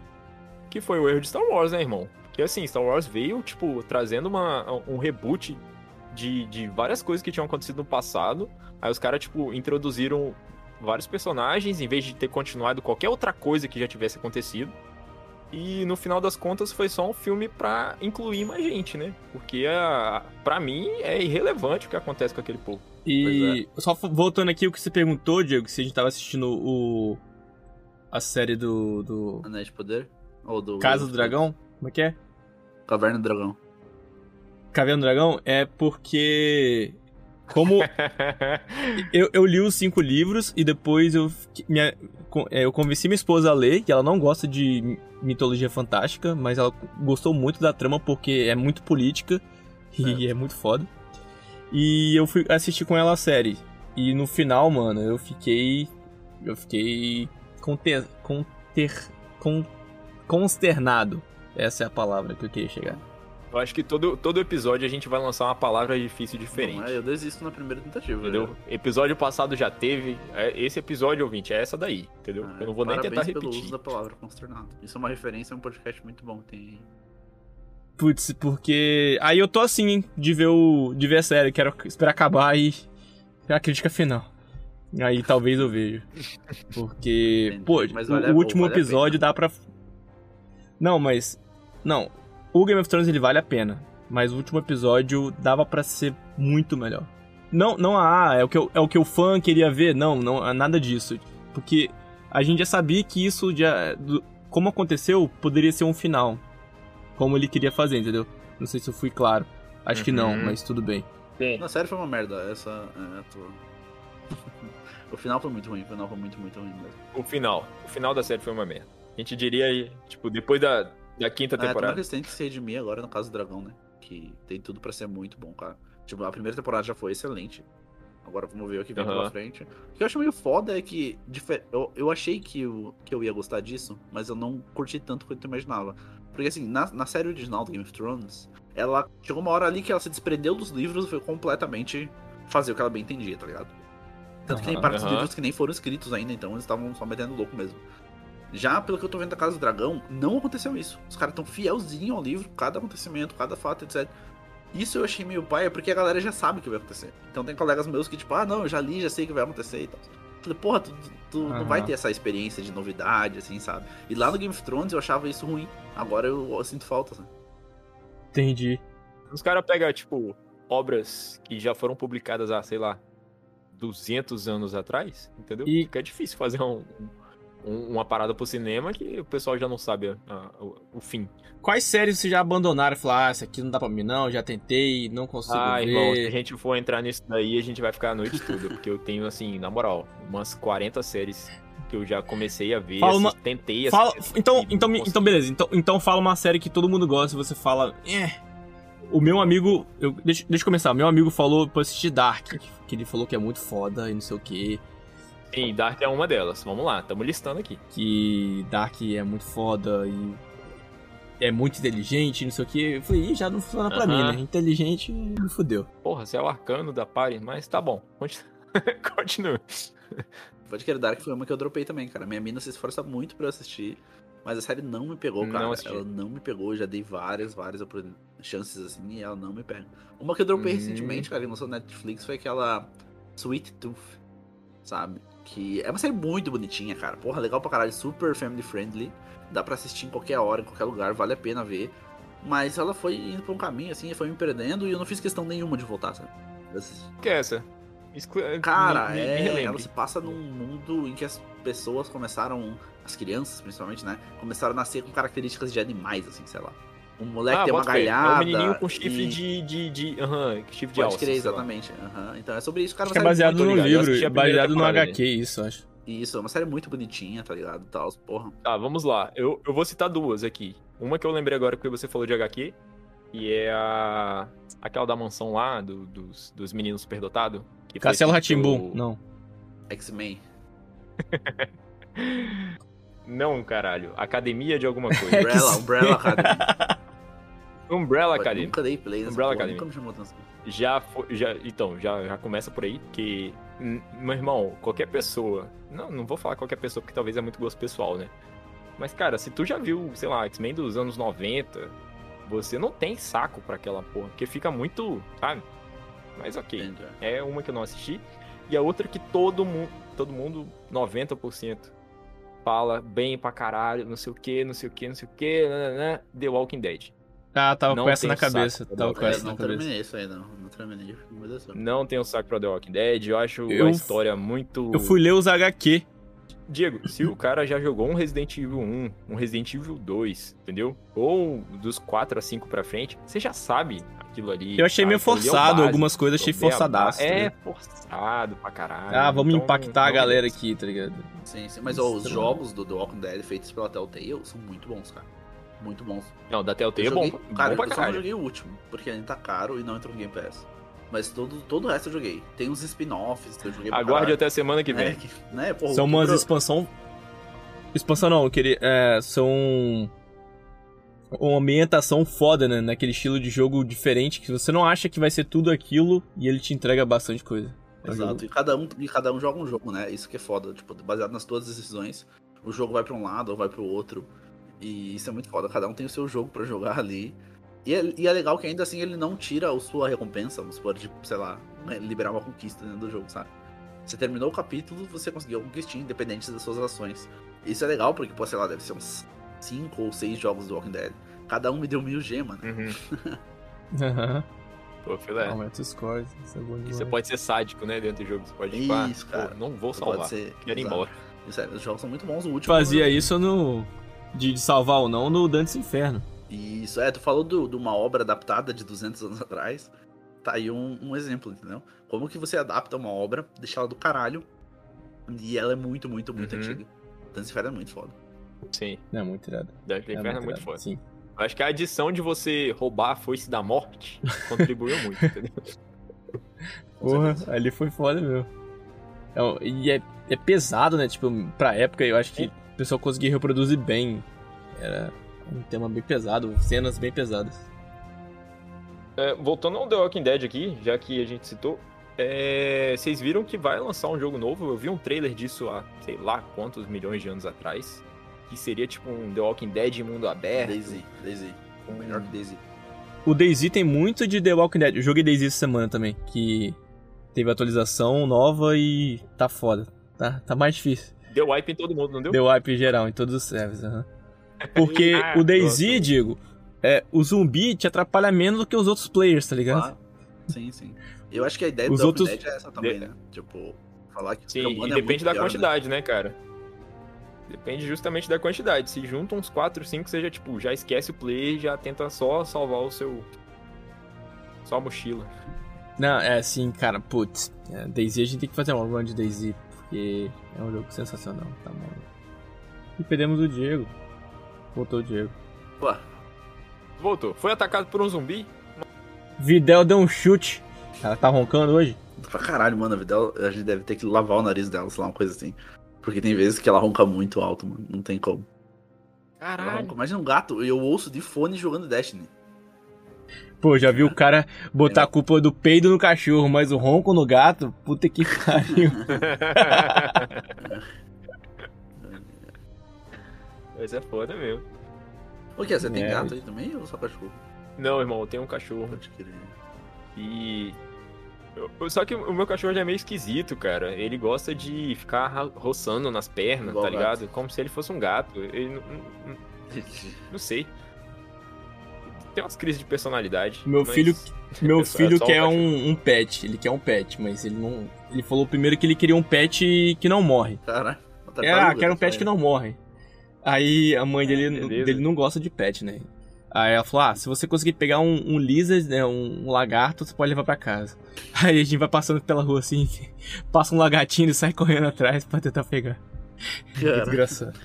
[SPEAKER 3] Que foi o erro de Star Wars, né, irmão? Porque assim, Star Wars veio, tipo, trazendo uma, um reboot de, de várias coisas que tinham acontecido no passado. Aí os caras, tipo, introduziram vários personagens, em vez de ter continuado qualquer outra coisa que já tivesse acontecido. E no final das contas foi só um filme pra incluir mais gente, né? Porque a, pra mim é irrelevante o que acontece com aquele povo.
[SPEAKER 1] E só f- voltando aqui o que você perguntou, Diego, se a gente tava assistindo o a série do, do
[SPEAKER 2] Anéis de Poder? Ou do...
[SPEAKER 1] Casa do Dragão, como é que é?
[SPEAKER 2] Caverna do Dragão.
[SPEAKER 1] Caverna do Dragão é porque como eu, eu li os cinco livros e depois eu, minha, é, eu convenci minha esposa a ler, que ela não gosta de mi- mitologia fantástica, mas ela gostou muito da trama porque é muito política e é muito foda. E eu fui assistir com ela a série. E no final, mano, eu fiquei. Eu fiquei. Conter, conter, con, consternado. Essa é a palavra que eu queria chegar.
[SPEAKER 3] Eu acho que todo, todo episódio a gente vai lançar uma palavra difícil diferente.
[SPEAKER 2] Não, eu desisto na primeira tentativa.
[SPEAKER 3] Entendeu?
[SPEAKER 2] né?
[SPEAKER 3] Episódio passado já teve. é, Esse episódio, ouvinte, é essa daí, entendeu?
[SPEAKER 2] Ah,
[SPEAKER 3] eu não vou nem
[SPEAKER 2] parabéns
[SPEAKER 3] tentar
[SPEAKER 2] pelo
[SPEAKER 3] repetir.
[SPEAKER 2] uso da palavra consternado. Isso é uma referência a um podcast muito bom. que Tem...
[SPEAKER 1] Putz, porque. Aí eu tô assim, hein, de ver o. de ver a série, quero esperar acabar e. a crítica final. Aí talvez eu veja. Porque.
[SPEAKER 2] Entendi,
[SPEAKER 1] Pô,
[SPEAKER 2] mas
[SPEAKER 1] o,
[SPEAKER 2] vale
[SPEAKER 1] o último
[SPEAKER 2] vale
[SPEAKER 1] episódio dá pra. Não, mas. Não. O Game of Thrones ele vale a pena. Mas o último episódio dava pra ser muito melhor. Não, não, ah, é o que, eu, é o que o fã queria ver. Não, não, nada disso. Porque a gente já sabia que isso já. do- como aconteceu, poderia ser um final. Como ele queria fazer, entendeu? Não sei se eu fui claro. Acho que não,
[SPEAKER 3] Uhum.
[SPEAKER 1] mas tudo bem.
[SPEAKER 2] Na série foi uma merda. Essa. É, tô... o final foi muito ruim. O final foi muito, muito ruim mesmo.
[SPEAKER 3] O final. O final da série foi uma merda. A gente diria aí, tipo, depois da, da quinta
[SPEAKER 2] É, tomara que
[SPEAKER 3] temporada.
[SPEAKER 2] eles que se redimir agora no caso do Dragão, né? Que tem tudo pra ser muito bom, cara. Tipo, a primeira temporada já foi excelente. Agora vamos ver o que vem
[SPEAKER 3] Aham.
[SPEAKER 2] pela frente. O que eu acho meio foda é que. Eu, eu achei que eu, que eu ia gostar disso, mas eu não curti tanto quanto eu imaginava. Porque assim, na, na série original do Game of Thrones, ela chegou uma hora ali que ela se desprendeu dos livros e foi completamente fazer o que ela bem entendia, tá ligado? Tanto que tem partes dos
[SPEAKER 3] Aham.
[SPEAKER 2] livros que nem foram escritos ainda, então eles estavam só metendo louco mesmo. Já pelo que eu tô vendo da Casa do Dragão, não aconteceu isso. Os caras tão fielzinho ao livro, cada acontecimento, cada fato, etc. Isso eu achei meio paia, porque a galera já sabe o que vai acontecer. Então tem colegas meus que, tipo, ah, não, eu já li, já sei o que vai acontecer e tal. Falei, porra, tu, tu
[SPEAKER 1] Aham.
[SPEAKER 2] não vai ter essa experiência de novidade, assim, sabe? E lá no Game of Thrones eu achava isso ruim. Agora eu, eu sinto falta, sabe?
[SPEAKER 1] Entendi.
[SPEAKER 3] Os caras pegam, tipo, obras que já foram publicadas há, sei lá, 200 anos atrás, entendeu?
[SPEAKER 1] E-
[SPEAKER 3] Fica difícil fazer um, um- uma parada pro cinema que o pessoal já não sabe a- o, o fim.
[SPEAKER 1] Quais séries vocês já abandonaram e falaram, ah, essa aqui não dá pra mim não, já tentei, não consigo
[SPEAKER 3] Ah,
[SPEAKER 1] ver.
[SPEAKER 3] irmão, se a gente for entrar nisso daí, a gente vai ficar a noite toda, porque eu tenho, assim, na moral, umas 40 séries que eu já comecei a ver,
[SPEAKER 1] Fala
[SPEAKER 3] assis-
[SPEAKER 1] uma-
[SPEAKER 3] tentei
[SPEAKER 1] Fala,
[SPEAKER 3] assistir
[SPEAKER 1] então, então, então beleza, então, então fala uma série que todo mundo gosta e você fala, é. O meu amigo, eu, deixa, deixa eu começar, meu amigo falou pra assistir Dark, que ele falou que é muito foda e não sei o que,
[SPEAKER 3] Sim, Dark é uma delas. Vamos lá, estamos listando aqui.
[SPEAKER 1] que Dark é muito foda e é muito inteligente, não sei o que. Eu falei, Ih, já não funciona pra mim, né? Inteligente me fudeu.
[SPEAKER 3] Porra, você é o arcano da party, mas tá bom. Continua. Continua.
[SPEAKER 2] Pode querer Dark foi uma que eu dropei também, cara. Minha mina se esforça muito pra eu assistir, mas a série não me pegou,
[SPEAKER 3] Não
[SPEAKER 2] cara.
[SPEAKER 3] assisti.
[SPEAKER 2] ela não me pegou, já dei várias, várias chances assim e ela não me pega. Uma que eu dropei
[SPEAKER 3] Hum.
[SPEAKER 2] recentemente, cara, que lançou na Netflix, foi aquela Sweet Tooth, sabe? Que é uma série muito bonitinha, cara. Porra, legal pra caralho, super family friendly. Dá pra assistir em qualquer hora, em qualquer lugar, vale a pena ver. Mas ela foi indo pra um caminho, assim, foi me perdendo e eu não fiz questão nenhuma de voltar, sabe?
[SPEAKER 3] Que é essa?
[SPEAKER 2] Cara,
[SPEAKER 3] me, me, me
[SPEAKER 2] é,
[SPEAKER 3] relembre.
[SPEAKER 2] ela se passa num mundo em que as pessoas começaram, as crianças principalmente, né? Começaram a nascer com características de animais, assim, sei lá. Um moleque
[SPEAKER 3] ah,
[SPEAKER 2] tem uma galhada.
[SPEAKER 3] É um menininho com chifre
[SPEAKER 2] e-
[SPEAKER 3] de. de, de aham, chifre de
[SPEAKER 2] Pode
[SPEAKER 3] alça.
[SPEAKER 2] crer, exatamente. aham. Então é sobre isso, cara.
[SPEAKER 1] Acho que é baseado
[SPEAKER 3] muito
[SPEAKER 1] no
[SPEAKER 3] ligado, eu
[SPEAKER 1] livro,
[SPEAKER 3] primeira
[SPEAKER 1] baseado no HQ, isso, eu acho.
[SPEAKER 2] Isso, é uma série muito bonitinha, tá ligado? Tal, porra.
[SPEAKER 3] Tá, vamos lá. Eu, eu vou citar duas aqui. Uma que eu lembrei agora porque você falou de HQ, e é a. aquela da mansão lá, do- dos, dos meninos superdotados.
[SPEAKER 1] Castelo Ratimbum,
[SPEAKER 3] pelo-
[SPEAKER 1] não.
[SPEAKER 2] X-Men.
[SPEAKER 3] Não, caralho. Academia de alguma coisa.
[SPEAKER 2] Umbrella, Umbrella Academy.
[SPEAKER 3] Umbrella Academy.
[SPEAKER 2] Nunca dei play nessa
[SPEAKER 3] Umbrella
[SPEAKER 2] porra,
[SPEAKER 3] Academy.
[SPEAKER 2] nunca me chamou atenção.
[SPEAKER 3] Já foi. Já, então, já, já começa por aí, que. Meu irmão, qualquer pessoa. Não, não vou falar qualquer pessoa, porque talvez é muito gosto pessoal, né? Mas, cara, se tu já viu, sei lá, X-Men dos anos 90, você não tem saco pra aquela porra, porque fica muito. Sabe? Mas ok.
[SPEAKER 2] Entende?
[SPEAKER 3] É uma que eu não assisti. E a outra que todo mundo, todo mundo, 90%, fala bem pra caralho, não sei o que, não sei o que, não sei o que, The Walking Dead.
[SPEAKER 1] Ah, tava
[SPEAKER 3] Não
[SPEAKER 1] com essa na cabeça, tava com
[SPEAKER 2] É,
[SPEAKER 1] essa
[SPEAKER 2] não
[SPEAKER 1] na cabeça.
[SPEAKER 2] terminei isso aí, não. Não terminei. Céu.
[SPEAKER 3] Não tenho saco pra The Walking Dead, eu acho
[SPEAKER 1] Eu-
[SPEAKER 3] a história muito...
[SPEAKER 1] Eu fui ler os HQ.
[SPEAKER 3] Diego, se o cara já jogou um Resident Evil 1, um Resident Evil 2, entendeu? Ou dos 4 a 5 pra frente, você já sabe aquilo ali.
[SPEAKER 1] Eu achei meio
[SPEAKER 3] é
[SPEAKER 1] forçado,
[SPEAKER 3] básico.
[SPEAKER 1] algumas coisas achei
[SPEAKER 3] é a
[SPEAKER 1] forçadaço. tá
[SPEAKER 3] É forçado pra caralho.
[SPEAKER 1] Ah, vamos
[SPEAKER 3] então
[SPEAKER 1] impactar a
[SPEAKER 3] não
[SPEAKER 1] galera
[SPEAKER 3] merece.
[SPEAKER 1] aqui, tá ligado?
[SPEAKER 2] Sim, sim. Mas ó, os jogos do The Walking Dead feitos pela Telltale são muito bons, cara. Muito bons.
[SPEAKER 3] Não, da Telltale é
[SPEAKER 2] Eu
[SPEAKER 3] bom,
[SPEAKER 2] joguei-
[SPEAKER 3] bom
[SPEAKER 2] cara,
[SPEAKER 3] pra
[SPEAKER 2] eu só não joguei o último, porque ainda tá caro e não entrou no Game Pass. Mas todo, todo o resto eu joguei. Tem uns spin-offs que eu joguei pra
[SPEAKER 3] Aguarde
[SPEAKER 2] caralho.
[SPEAKER 3] até a semana que vem.
[SPEAKER 2] É, que, né, porra,
[SPEAKER 1] São umas
[SPEAKER 2] Bro-
[SPEAKER 1] expansão. Expansão não, eu queria. É, são. Uma ambientação foda, né? Naquele estilo de jogo diferente que você não acha que vai ser tudo aquilo e ele te entrega bastante coisa. É
[SPEAKER 2] Exato, e cada, um, e cada um joga um jogo, né? Isso que é foda. Tipo, baseado nas tuas decisões, o jogo vai pra um lado ou vai pro outro. E isso é muito foda. Cada um tem o seu jogo pra jogar ali. E é, e é legal que ainda assim ele não tira a sua recompensa, vamos supor, de, sei lá, né, liberar uma conquista dentro do jogo, sabe? Você terminou o capítulo, você conseguiu a conquistinha, independente das suas ações. Isso é legal, porque, pô, sei lá, deve ser uns 5 ou 6 jogos do Walking Dead. Cada um me deu mil gemas, né?
[SPEAKER 3] Uhum.
[SPEAKER 1] Aham.
[SPEAKER 3] Pô, filé.
[SPEAKER 1] Aumenta os scores. Isso é bom
[SPEAKER 3] E você pode ser sádico, né, dentro do jogo. Você pode,
[SPEAKER 2] Isso,
[SPEAKER 3] pô,
[SPEAKER 2] cara.
[SPEAKER 3] não vou
[SPEAKER 2] Pode
[SPEAKER 3] salvar.
[SPEAKER 2] ser.
[SPEAKER 3] Quero ir embora.
[SPEAKER 2] Isso é, os jogos são muito bons. O último.
[SPEAKER 1] Fazia isso no. De, de salvar ou não no Dantes Inferno.
[SPEAKER 2] Isso, é, tu falou de uma obra adaptada de 200 anos atrás. Tá aí um, um exemplo, entendeu? Como que você adapta uma obra, deixa ela do caralho, e ela é muito, muito, muito
[SPEAKER 3] Uhum.
[SPEAKER 2] antiga. Dança Inferno é muito foda.
[SPEAKER 3] Sim,
[SPEAKER 1] É muito irado.
[SPEAKER 3] Dungeon Inferno é muito
[SPEAKER 1] irado,
[SPEAKER 3] foda.
[SPEAKER 1] Sim.
[SPEAKER 3] Eu Acho que a adição de você roubar a foice da morte contribuiu muito, entendeu?
[SPEAKER 1] Porra, ali foi foda mesmo. É e é, é pesado, né? Tipo, pra época eu acho que o pessoal conseguia reproduzir bem. Era um tema bem pesado, cenas bem pesadas.
[SPEAKER 3] É, voltando ao The Walking Dead aqui, já que a gente citou, é, vocês viram que vai lançar um jogo novo? Eu vi um trailer disso há, sei lá, quantos milhões de anos atrás. Que seria tipo um The Walking Dead em mundo aberto.
[SPEAKER 2] Daisy, Daisy. O melhor que Daisy.
[SPEAKER 1] O DayZ tem muito de The Walking Dead. Eu joguei DayZ essa semana também, que teve atualização nova e tá foda. Tá, tá mais difícil.
[SPEAKER 3] Deu wipe em todo mundo, não deu?
[SPEAKER 1] Deu wipe geral em todos os servers, aham. Porque
[SPEAKER 3] Ah,
[SPEAKER 1] o DayZ, digo, é, o zumbi te atrapalha menos do que os outros players, tá ligado?
[SPEAKER 2] Claro. Sim, sim. Eu acho que a ideia
[SPEAKER 1] Os
[SPEAKER 2] do
[SPEAKER 1] outros-
[SPEAKER 2] Dead é essa também, né? Tipo, falar que
[SPEAKER 3] Sim, e
[SPEAKER 2] é
[SPEAKER 3] depende
[SPEAKER 2] muito
[SPEAKER 3] da
[SPEAKER 2] pior, né?
[SPEAKER 3] quantidade, né? cara? Depende justamente da quantidade. Se junta uns 4, 5, você já, tipo, já esquece o play e já tenta só salvar o seu. Só a mochila.
[SPEAKER 1] Não, é assim, cara, putz. É, DayZ a gente tem que fazer uma run de DayZ, porque é um jogo sensacional, tá maluco. E perdemos o Diego. Voltou o Diego.
[SPEAKER 2] Pô,
[SPEAKER 3] Voltou. Foi atacado por um zumbi?
[SPEAKER 1] Videl deu um chute. Ela tá roncando hoje?
[SPEAKER 2] pra caralho, mano, a Videl, a gente deve ter que lavar o nariz dela, sei lá, uma coisa assim. Porque tem vezes que ela ronca muito alto, mano. Não tem como. Ela ronca.
[SPEAKER 3] Caralho.
[SPEAKER 2] Imagina um gato, eu ouço de fone jogando Destiny.
[SPEAKER 1] Pô, já viu o cara botar a culpa do peido no cachorro, mas o ronco no gato? Puta que pariu.
[SPEAKER 3] Mas é foda mesmo.
[SPEAKER 2] O que é? Você tem
[SPEAKER 1] É.
[SPEAKER 2] gato aí também ou só cachorro?
[SPEAKER 3] Não, irmão, eu tenho um cachorro. E. eu- Só que o meu cachorro já é meio esquisito, cara. Ele gosta de ficar roçando nas pernas,
[SPEAKER 2] Igual
[SPEAKER 3] tá
[SPEAKER 2] gato.
[SPEAKER 3] ligado? Como se ele fosse um gato. Ele não, não- não sei. Tem umas crises de personalidade.
[SPEAKER 1] Meu
[SPEAKER 3] mas-
[SPEAKER 1] filho, meu
[SPEAKER 3] É é
[SPEAKER 1] filho
[SPEAKER 3] um
[SPEAKER 1] quer um, um pet. Ele quer um pet, mas ele não. Ele falou primeiro que ele queria um pet que não morre.
[SPEAKER 2] Caralho. uma
[SPEAKER 1] É, ah, quero um pet
[SPEAKER 2] tá
[SPEAKER 1] que não morre. Aí a mãe dele,
[SPEAKER 3] beleza.
[SPEAKER 1] dele não gosta de pet, né? Aí ela falou: Ah, se você conseguir pegar um, um lizard, né? Um, um lagarto, você pode levar pra casa. Aí a gente vai passando pela rua assim, passa um lagartinho e sai correndo atrás pra tentar pegar. Que
[SPEAKER 2] Cara.
[SPEAKER 1] desgraçado.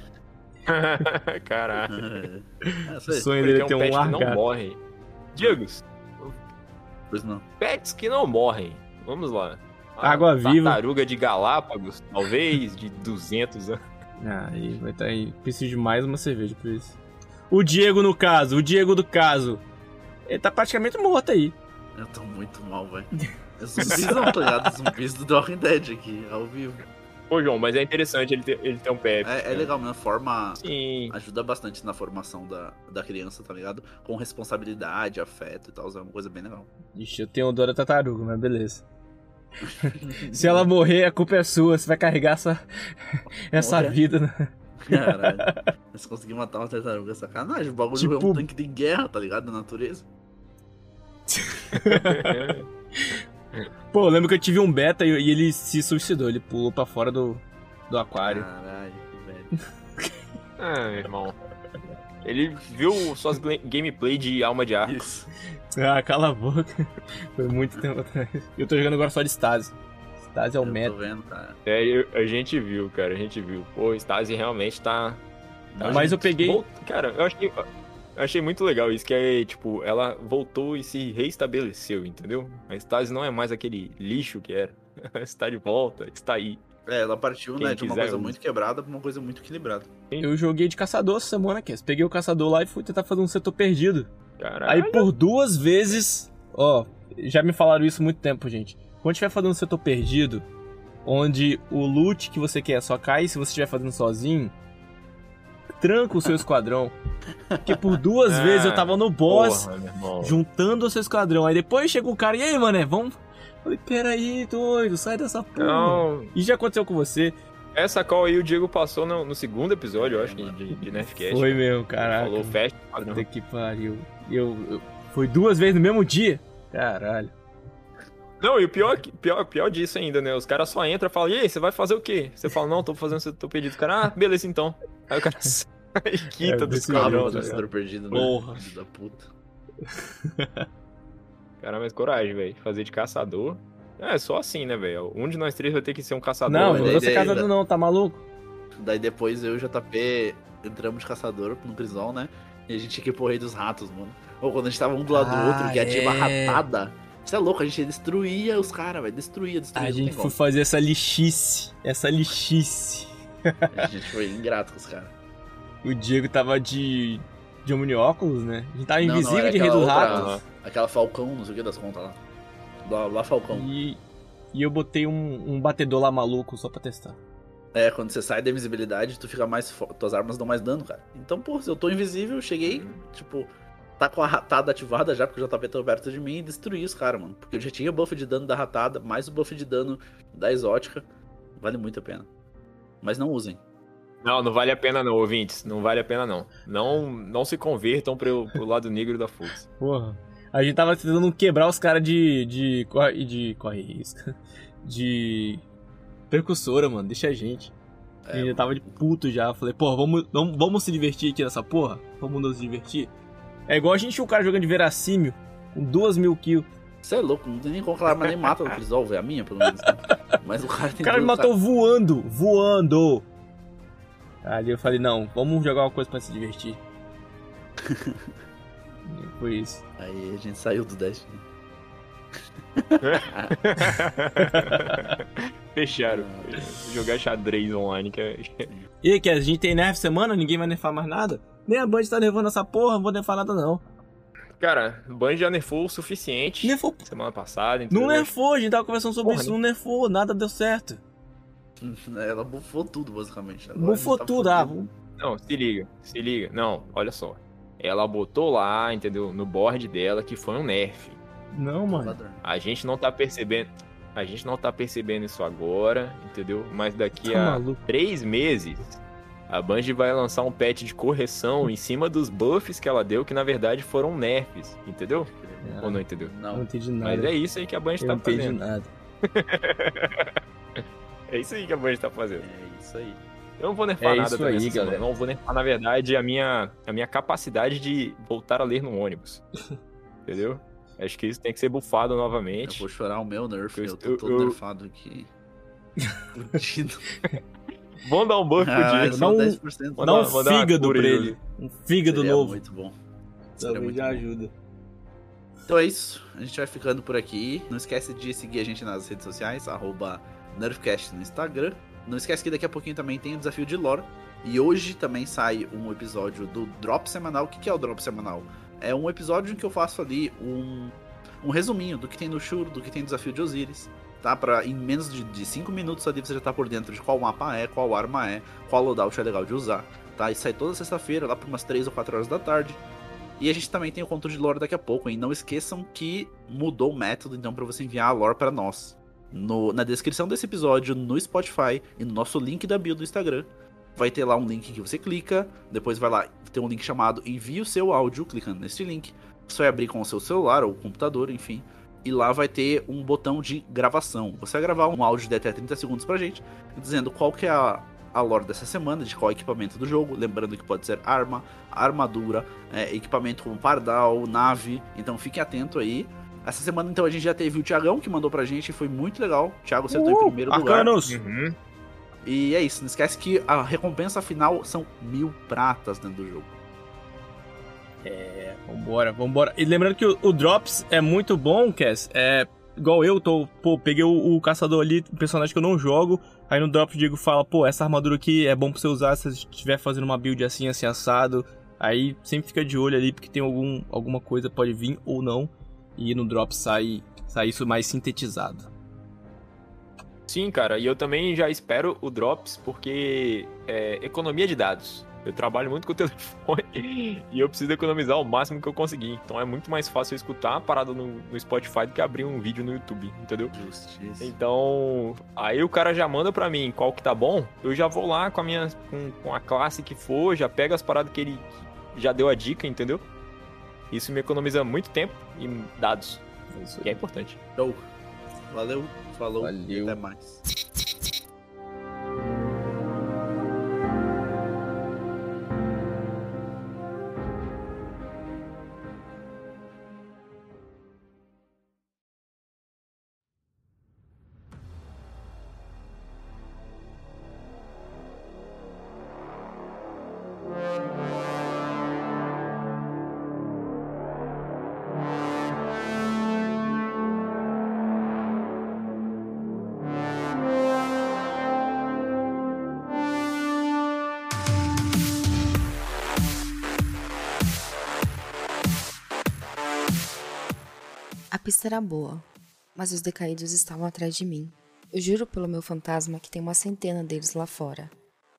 [SPEAKER 3] Caralho.
[SPEAKER 2] É,
[SPEAKER 1] O sonho
[SPEAKER 3] Ele
[SPEAKER 1] dele
[SPEAKER 3] tem
[SPEAKER 1] é ter
[SPEAKER 3] um
[SPEAKER 1] um
[SPEAKER 3] pet que não morre. Diegos,
[SPEAKER 2] Pois não.
[SPEAKER 3] pets que não morrem. Vamos lá. A
[SPEAKER 1] Água viva.
[SPEAKER 3] Tartaruga de Galápagos, talvez, de 200 anos.
[SPEAKER 1] Ah, aí vai estar aí. Preciso de mais uma cerveja por isso. O Diego, no caso, o Diego do caso. Ele tá praticamente morto aí.
[SPEAKER 2] Eu tô muito mal, velho. É zumbis não, tá ligado? Zumbis do Walking Dead aqui, ao vivo.
[SPEAKER 3] Pô, João, mas é interessante ele ter, ele ter um pet.
[SPEAKER 2] É, é legal mesmo, forma.
[SPEAKER 3] Sim.
[SPEAKER 2] Ajuda bastante na formação da, da criança, tá ligado? Com responsabilidade, afeto e tal, é uma coisa bem legal.
[SPEAKER 1] Ixi, eu tenho dor da tartaruga, mas beleza. Se ela morrer, a culpa é sua. Você vai carregar essa, essa vida. Né?
[SPEAKER 2] Caralho. Mas conseguir matar uma tartaruga é sacanagem. O bagulho é
[SPEAKER 1] Tipo-
[SPEAKER 2] um tanque de guerra, tá ligado? Da natureza.
[SPEAKER 1] Pô, eu lembro que eu tive um beta e, ele se suicidou. Ele pulou pra fora do, do aquário.
[SPEAKER 2] Caralho, que velho.
[SPEAKER 3] ah, meu irmão. Ele viu suas gameplay de alma de arco.
[SPEAKER 2] Isso.
[SPEAKER 1] Ah, cala a boca. Foi muito tempo atrás. Eu tô jogando agora só de Stasi. Stasi é o
[SPEAKER 2] Eu
[SPEAKER 1] meta.
[SPEAKER 2] tô vendo, cara.
[SPEAKER 3] É, eu- a gente viu, cara, a gente viu. Pô, o Stasi realmente tá. tá
[SPEAKER 1] Mas eu peguei.
[SPEAKER 3] Cara, eu achei, eu achei muito legal isso, que é, tipo, ela voltou e se reestabeleceu, entendeu? A Stasi não é mais aquele lixo que era. está de volta, está aí.
[SPEAKER 2] É, ela partiu,
[SPEAKER 3] Quem
[SPEAKER 2] né, de uma coisa
[SPEAKER 3] usa.
[SPEAKER 2] muito quebrada pra uma coisa muito equilibrada.
[SPEAKER 1] Eu joguei de caçador essa semana, Cass. Peguei o caçador lá e fui tentar fazer um setor perdido.
[SPEAKER 3] Caralho.
[SPEAKER 1] Aí por duas vezes, ó, já me falaram isso há muito tempo, gente. Quando estiver fazendo um setor perdido, onde o loot que você quer só cai se você estiver fazendo sozinho, tranca o seu esquadrão. Porque por duas
[SPEAKER 3] Ah,
[SPEAKER 1] vezes eu tava no boss,
[SPEAKER 3] Porra, meu
[SPEAKER 1] juntando o seu esquadrão. Aí depois chega um cara, e aí, mané, vamos. Falei, peraí, doido, sai dessa porra.
[SPEAKER 3] Não,
[SPEAKER 1] E já aconteceu com você?
[SPEAKER 3] essa call aí o Diego passou no, no segundo episódio, eu acho, de, de, de Nerfcast.
[SPEAKER 1] Foi mesmo,
[SPEAKER 3] Ele
[SPEAKER 1] caraca.
[SPEAKER 3] Falou o padrão.
[SPEAKER 1] Puta que pariu. Eu, eu- Foi duas vezes no mesmo dia? Caralho.
[SPEAKER 3] Não, e o pior, pior, pior disso ainda, né? Os caras só entram e falam, e aí, você vai fazer o quê? Você fala, não, tô fazendo setor pedido. O cara, ah, beleza então. Aí o cara e quita
[SPEAKER 1] É,
[SPEAKER 3] do
[SPEAKER 1] desse
[SPEAKER 3] esquadrão.
[SPEAKER 1] jeito,
[SPEAKER 3] tá
[SPEAKER 2] do
[SPEAKER 3] ligado?
[SPEAKER 2] setor perdido, né?
[SPEAKER 1] Porra.
[SPEAKER 2] Filho da puta.
[SPEAKER 3] Cara, mas coragem, velho. Fazer de caçador. É, só assim, né, velho? Um de nós três vai ter que ser um caçador.
[SPEAKER 1] Não,
[SPEAKER 3] velho.
[SPEAKER 1] vou ser casado não, tá maluco?
[SPEAKER 2] Daí depois eu e o JP entramos de caçador no Crisol, né? E a gente tinha que ir pro rei dos ratos, mano. Ou quando a gente tava um do lado do
[SPEAKER 1] Ah,
[SPEAKER 2] outro, que tinha uma
[SPEAKER 1] é.
[SPEAKER 2] ratada. Isso é louco, a gente destruía os caras, velho. Destruía, destruía.
[SPEAKER 1] A gente foi fazer essa lixice. Essa lixice.
[SPEAKER 2] A gente foi ingrato com os caras.
[SPEAKER 1] O Diego tava de. de omnióculos, né? A gente tava
[SPEAKER 2] Não, não,
[SPEAKER 1] invisível
[SPEAKER 2] era
[SPEAKER 1] de Rei
[SPEAKER 2] outra-
[SPEAKER 1] Ratos.
[SPEAKER 2] Aquela Falcão, não sei o que das contas lá. Lá, lá Falcão.
[SPEAKER 1] E. E eu botei um, um batedor lá maluco só pra testar.
[SPEAKER 2] É, quando você sai da invisibilidade, tu fica mais. fo- Tuas armas dão mais dano, cara. Então, pô, se eu tô invisível, cheguei, tipo, tá com a ratada ativada já, porque o JP tá perto de mim e destruí os caras, mano. Porque eu já tinha o buff de dano da ratada, mais o buff de dano da exótica. Vale muito a pena. Mas não usem.
[SPEAKER 3] Não, não vale a pena não, ouvintes. Não vale a pena não. Não, não se convertam pro, pro lado negro da força.
[SPEAKER 1] Porra. A gente tava tentando quebrar os caras de. de. corre. de. corre risco. De. percussora, mano. Deixa a gente.
[SPEAKER 2] É,
[SPEAKER 1] a gente já tava de puto já. Falei, porra, vamos, vamos, vamos se divertir aqui nessa porra? Vamos nos divertir? É igual a gente o cara jogando de verassímio, com duas mil kills.
[SPEAKER 2] Você é louco, não tem nem como aquela arma nem mata o Crisol, é a minha, pelo menos. né? Mas o cara tem
[SPEAKER 1] O cara me matou voando, voando. Ali eu falei, não, vamos jogar uma coisa pra se divertir. E Foi isso.
[SPEAKER 2] Aí a gente saiu do Destiny.
[SPEAKER 3] Fecharam. Jogar xadrez online, que é...
[SPEAKER 1] E aí, que a gente tem nerf semana, ninguém vai nerfar mais nada? Nem a Band tá nerfando essa porra, não vou nerfar nada não.
[SPEAKER 3] Cara, o Band já nerfou o suficiente
[SPEAKER 1] Nerfou.
[SPEAKER 3] semana passada. entendeu?
[SPEAKER 1] Não nerfou, a gente tava conversando sobre
[SPEAKER 3] Porra,
[SPEAKER 1] isso, não nerfou, nada deu certo.
[SPEAKER 2] Ela bufou tudo, basicamente. Agora
[SPEAKER 1] Bufou
[SPEAKER 2] tá
[SPEAKER 1] tudo, ah.
[SPEAKER 3] Não, se liga, se liga. Não, olha só. Ela botou lá, entendeu? No board dela que foi um nerf.
[SPEAKER 1] Não, mano.
[SPEAKER 2] Salvador.
[SPEAKER 3] A gente não tá percebendo. A gente não tá percebendo isso agora, entendeu? Mas daqui
[SPEAKER 1] Tá
[SPEAKER 3] a
[SPEAKER 1] maluco.
[SPEAKER 3] três meses, a Band vai lançar um patch de correção em cima dos buffs que ela deu, que na verdade foram nerfs, entendeu? Ou não entendeu?
[SPEAKER 1] Não
[SPEAKER 2] Não,
[SPEAKER 1] entendi nada.
[SPEAKER 3] Mas é isso aí que a Band
[SPEAKER 1] eu
[SPEAKER 3] tá
[SPEAKER 1] não entendi
[SPEAKER 3] fazendo.
[SPEAKER 1] nada.
[SPEAKER 3] É isso aí que a Band tá fazendo.
[SPEAKER 2] é isso aí.
[SPEAKER 3] Eu não vou nerfar
[SPEAKER 1] É
[SPEAKER 3] nada
[SPEAKER 1] isso
[SPEAKER 3] também
[SPEAKER 1] aí,
[SPEAKER 3] essa semana.
[SPEAKER 1] galera.
[SPEAKER 3] Não vou nerfar, na verdade, a minha, a minha capacidade de voltar a ler no ônibus. Entendeu? Acho que isso tem que ser bufado
[SPEAKER 2] Eu
[SPEAKER 3] novamente.
[SPEAKER 2] vou chorar o meu nerf,
[SPEAKER 3] Eu
[SPEAKER 2] eu, tô
[SPEAKER 3] estou-
[SPEAKER 2] todo
[SPEAKER 3] eu-
[SPEAKER 2] nerfado aqui. Fudido.
[SPEAKER 3] Vamos dar um buff pro
[SPEAKER 2] Ah,
[SPEAKER 3] dia.
[SPEAKER 2] só
[SPEAKER 1] Dá um-
[SPEAKER 2] 10%.
[SPEAKER 3] Manda
[SPEAKER 1] Dá um fígado pra ele. Um fígado
[SPEAKER 2] Seria
[SPEAKER 1] novo.
[SPEAKER 2] muito bom. Seria
[SPEAKER 1] Talvez
[SPEAKER 2] muito
[SPEAKER 1] já
[SPEAKER 2] bom.
[SPEAKER 1] ajuda.
[SPEAKER 2] Então é isso. A gente vai ficando por aqui. Não esquece de seguir a gente nas redes sociais, arroba NerfCast no Instagram. Não esquece que daqui a pouquinho também tem o desafio de lore. E hoje também sai um episódio do Drop Semanal. O que é o Drop Semanal? É um episódio em que eu faço ali um, um resuminho do que tem no Shur, do que tem no desafio de Osiris. Tá? Pra, em menos de 5 minutos ali você já tá por dentro de qual mapa é, qual arma é, qual loadout é legal de usar. Tá? E sai toda sexta-feira, lá por umas 3 ou 4 horas da tarde. E a gente também tem o conto de lore daqui a pouco, hein? Não esqueçam que mudou o método, então, para você enviar a lore para nós. No- na descrição desse episódio, no Spotify e no nosso link da bio do Instagram, vai ter lá um link que você clica, depois vai lá, tem um link chamado Envie o seu áudio, clicando nesse link. Você vai abrir com o seu celular ou computador, enfim. E lá vai ter um botão de gravação. Você vai gravar um áudio de até 30 segundos pra gente, dizendo qual que é a, a lore dessa semana, de qual equipamento do jogo. Lembrando que pode ser arma, armadura, é, equipamento como pardal, nave. Então fique atento aí. Essa semana, então, a gente já teve o Thiagão que mandou pra gente, foi muito legal. O Thiago acertou em primeiro lugar.
[SPEAKER 1] Arcanos!
[SPEAKER 3] Uhum.
[SPEAKER 2] E é isso, não esquece que a recompensa final são mil pratas dentro do jogo.
[SPEAKER 1] É, vambora, vambora. E lembrando que o, o Drops é muito bom, Cass. É igual eu, tô, pô, peguei o, o caçador ali, um personagem que eu não jogo. Aí no Drops o Diego fala, pô, essa armadura aqui é bom pra você usar se você estiver fazendo uma build assim, assim, assado. Aí sempre fica de olho ali, porque tem algum, alguma coisa, pode vir ou não. E no Drops sai, sai isso mais sintetizado.
[SPEAKER 3] Sim, cara, e eu também já espero o Drops, porque é economia de dados. Eu trabalho muito com o telefone e eu preciso economizar o máximo que eu conseguir. Então é muito mais fácil eu escutar a parada no, no Spotify do que abrir um vídeo no YouTube, entendeu?
[SPEAKER 2] Justiça.
[SPEAKER 3] Então, aí o cara já manda pra mim qual que tá bom, eu já vou lá com a minha com, com a classe que for, já pego as paradas que ele já deu a dica, entendeu? Isso me economiza muito tempo e dados,
[SPEAKER 1] isso
[SPEAKER 3] que é importante.
[SPEAKER 2] Show. Valeu, falou,
[SPEAKER 1] Valeu.
[SPEAKER 2] até mais.
[SPEAKER 5] A pista era boa, mas os decaídos estavam atrás de mim. Eu juro pelo meu fantasma que tem uma centena deles lá fora.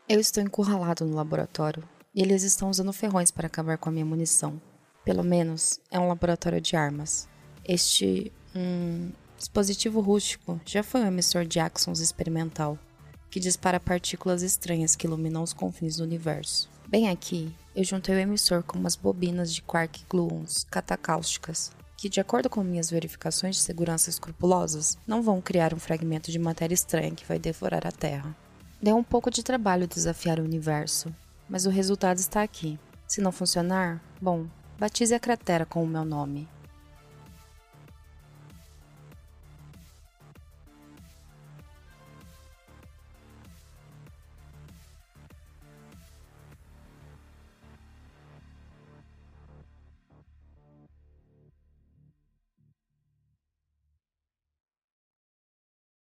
[SPEAKER 5] Eu estou encurralado no laboratório e eles estão usando ferrões para acabar com a minha munição. Pelo menos é um laboratório de armas. Este hum, dispositivo rústico já foi um emissor de Axons experimental. que dispara partículas estranhas que iluminam os confins do universo. Bem aqui, eu juntei o emissor com umas bobinas de quark gluons catacáusticas, que, de acordo com minhas verificações de segurança escrupulosas, não vão criar um fragmento de matéria estranha que vai devorar a Terra. Deu um pouco de trabalho desafiar o universo, mas o resultado está aqui. Se não funcionar, bom, batize a cratera com o meu nome.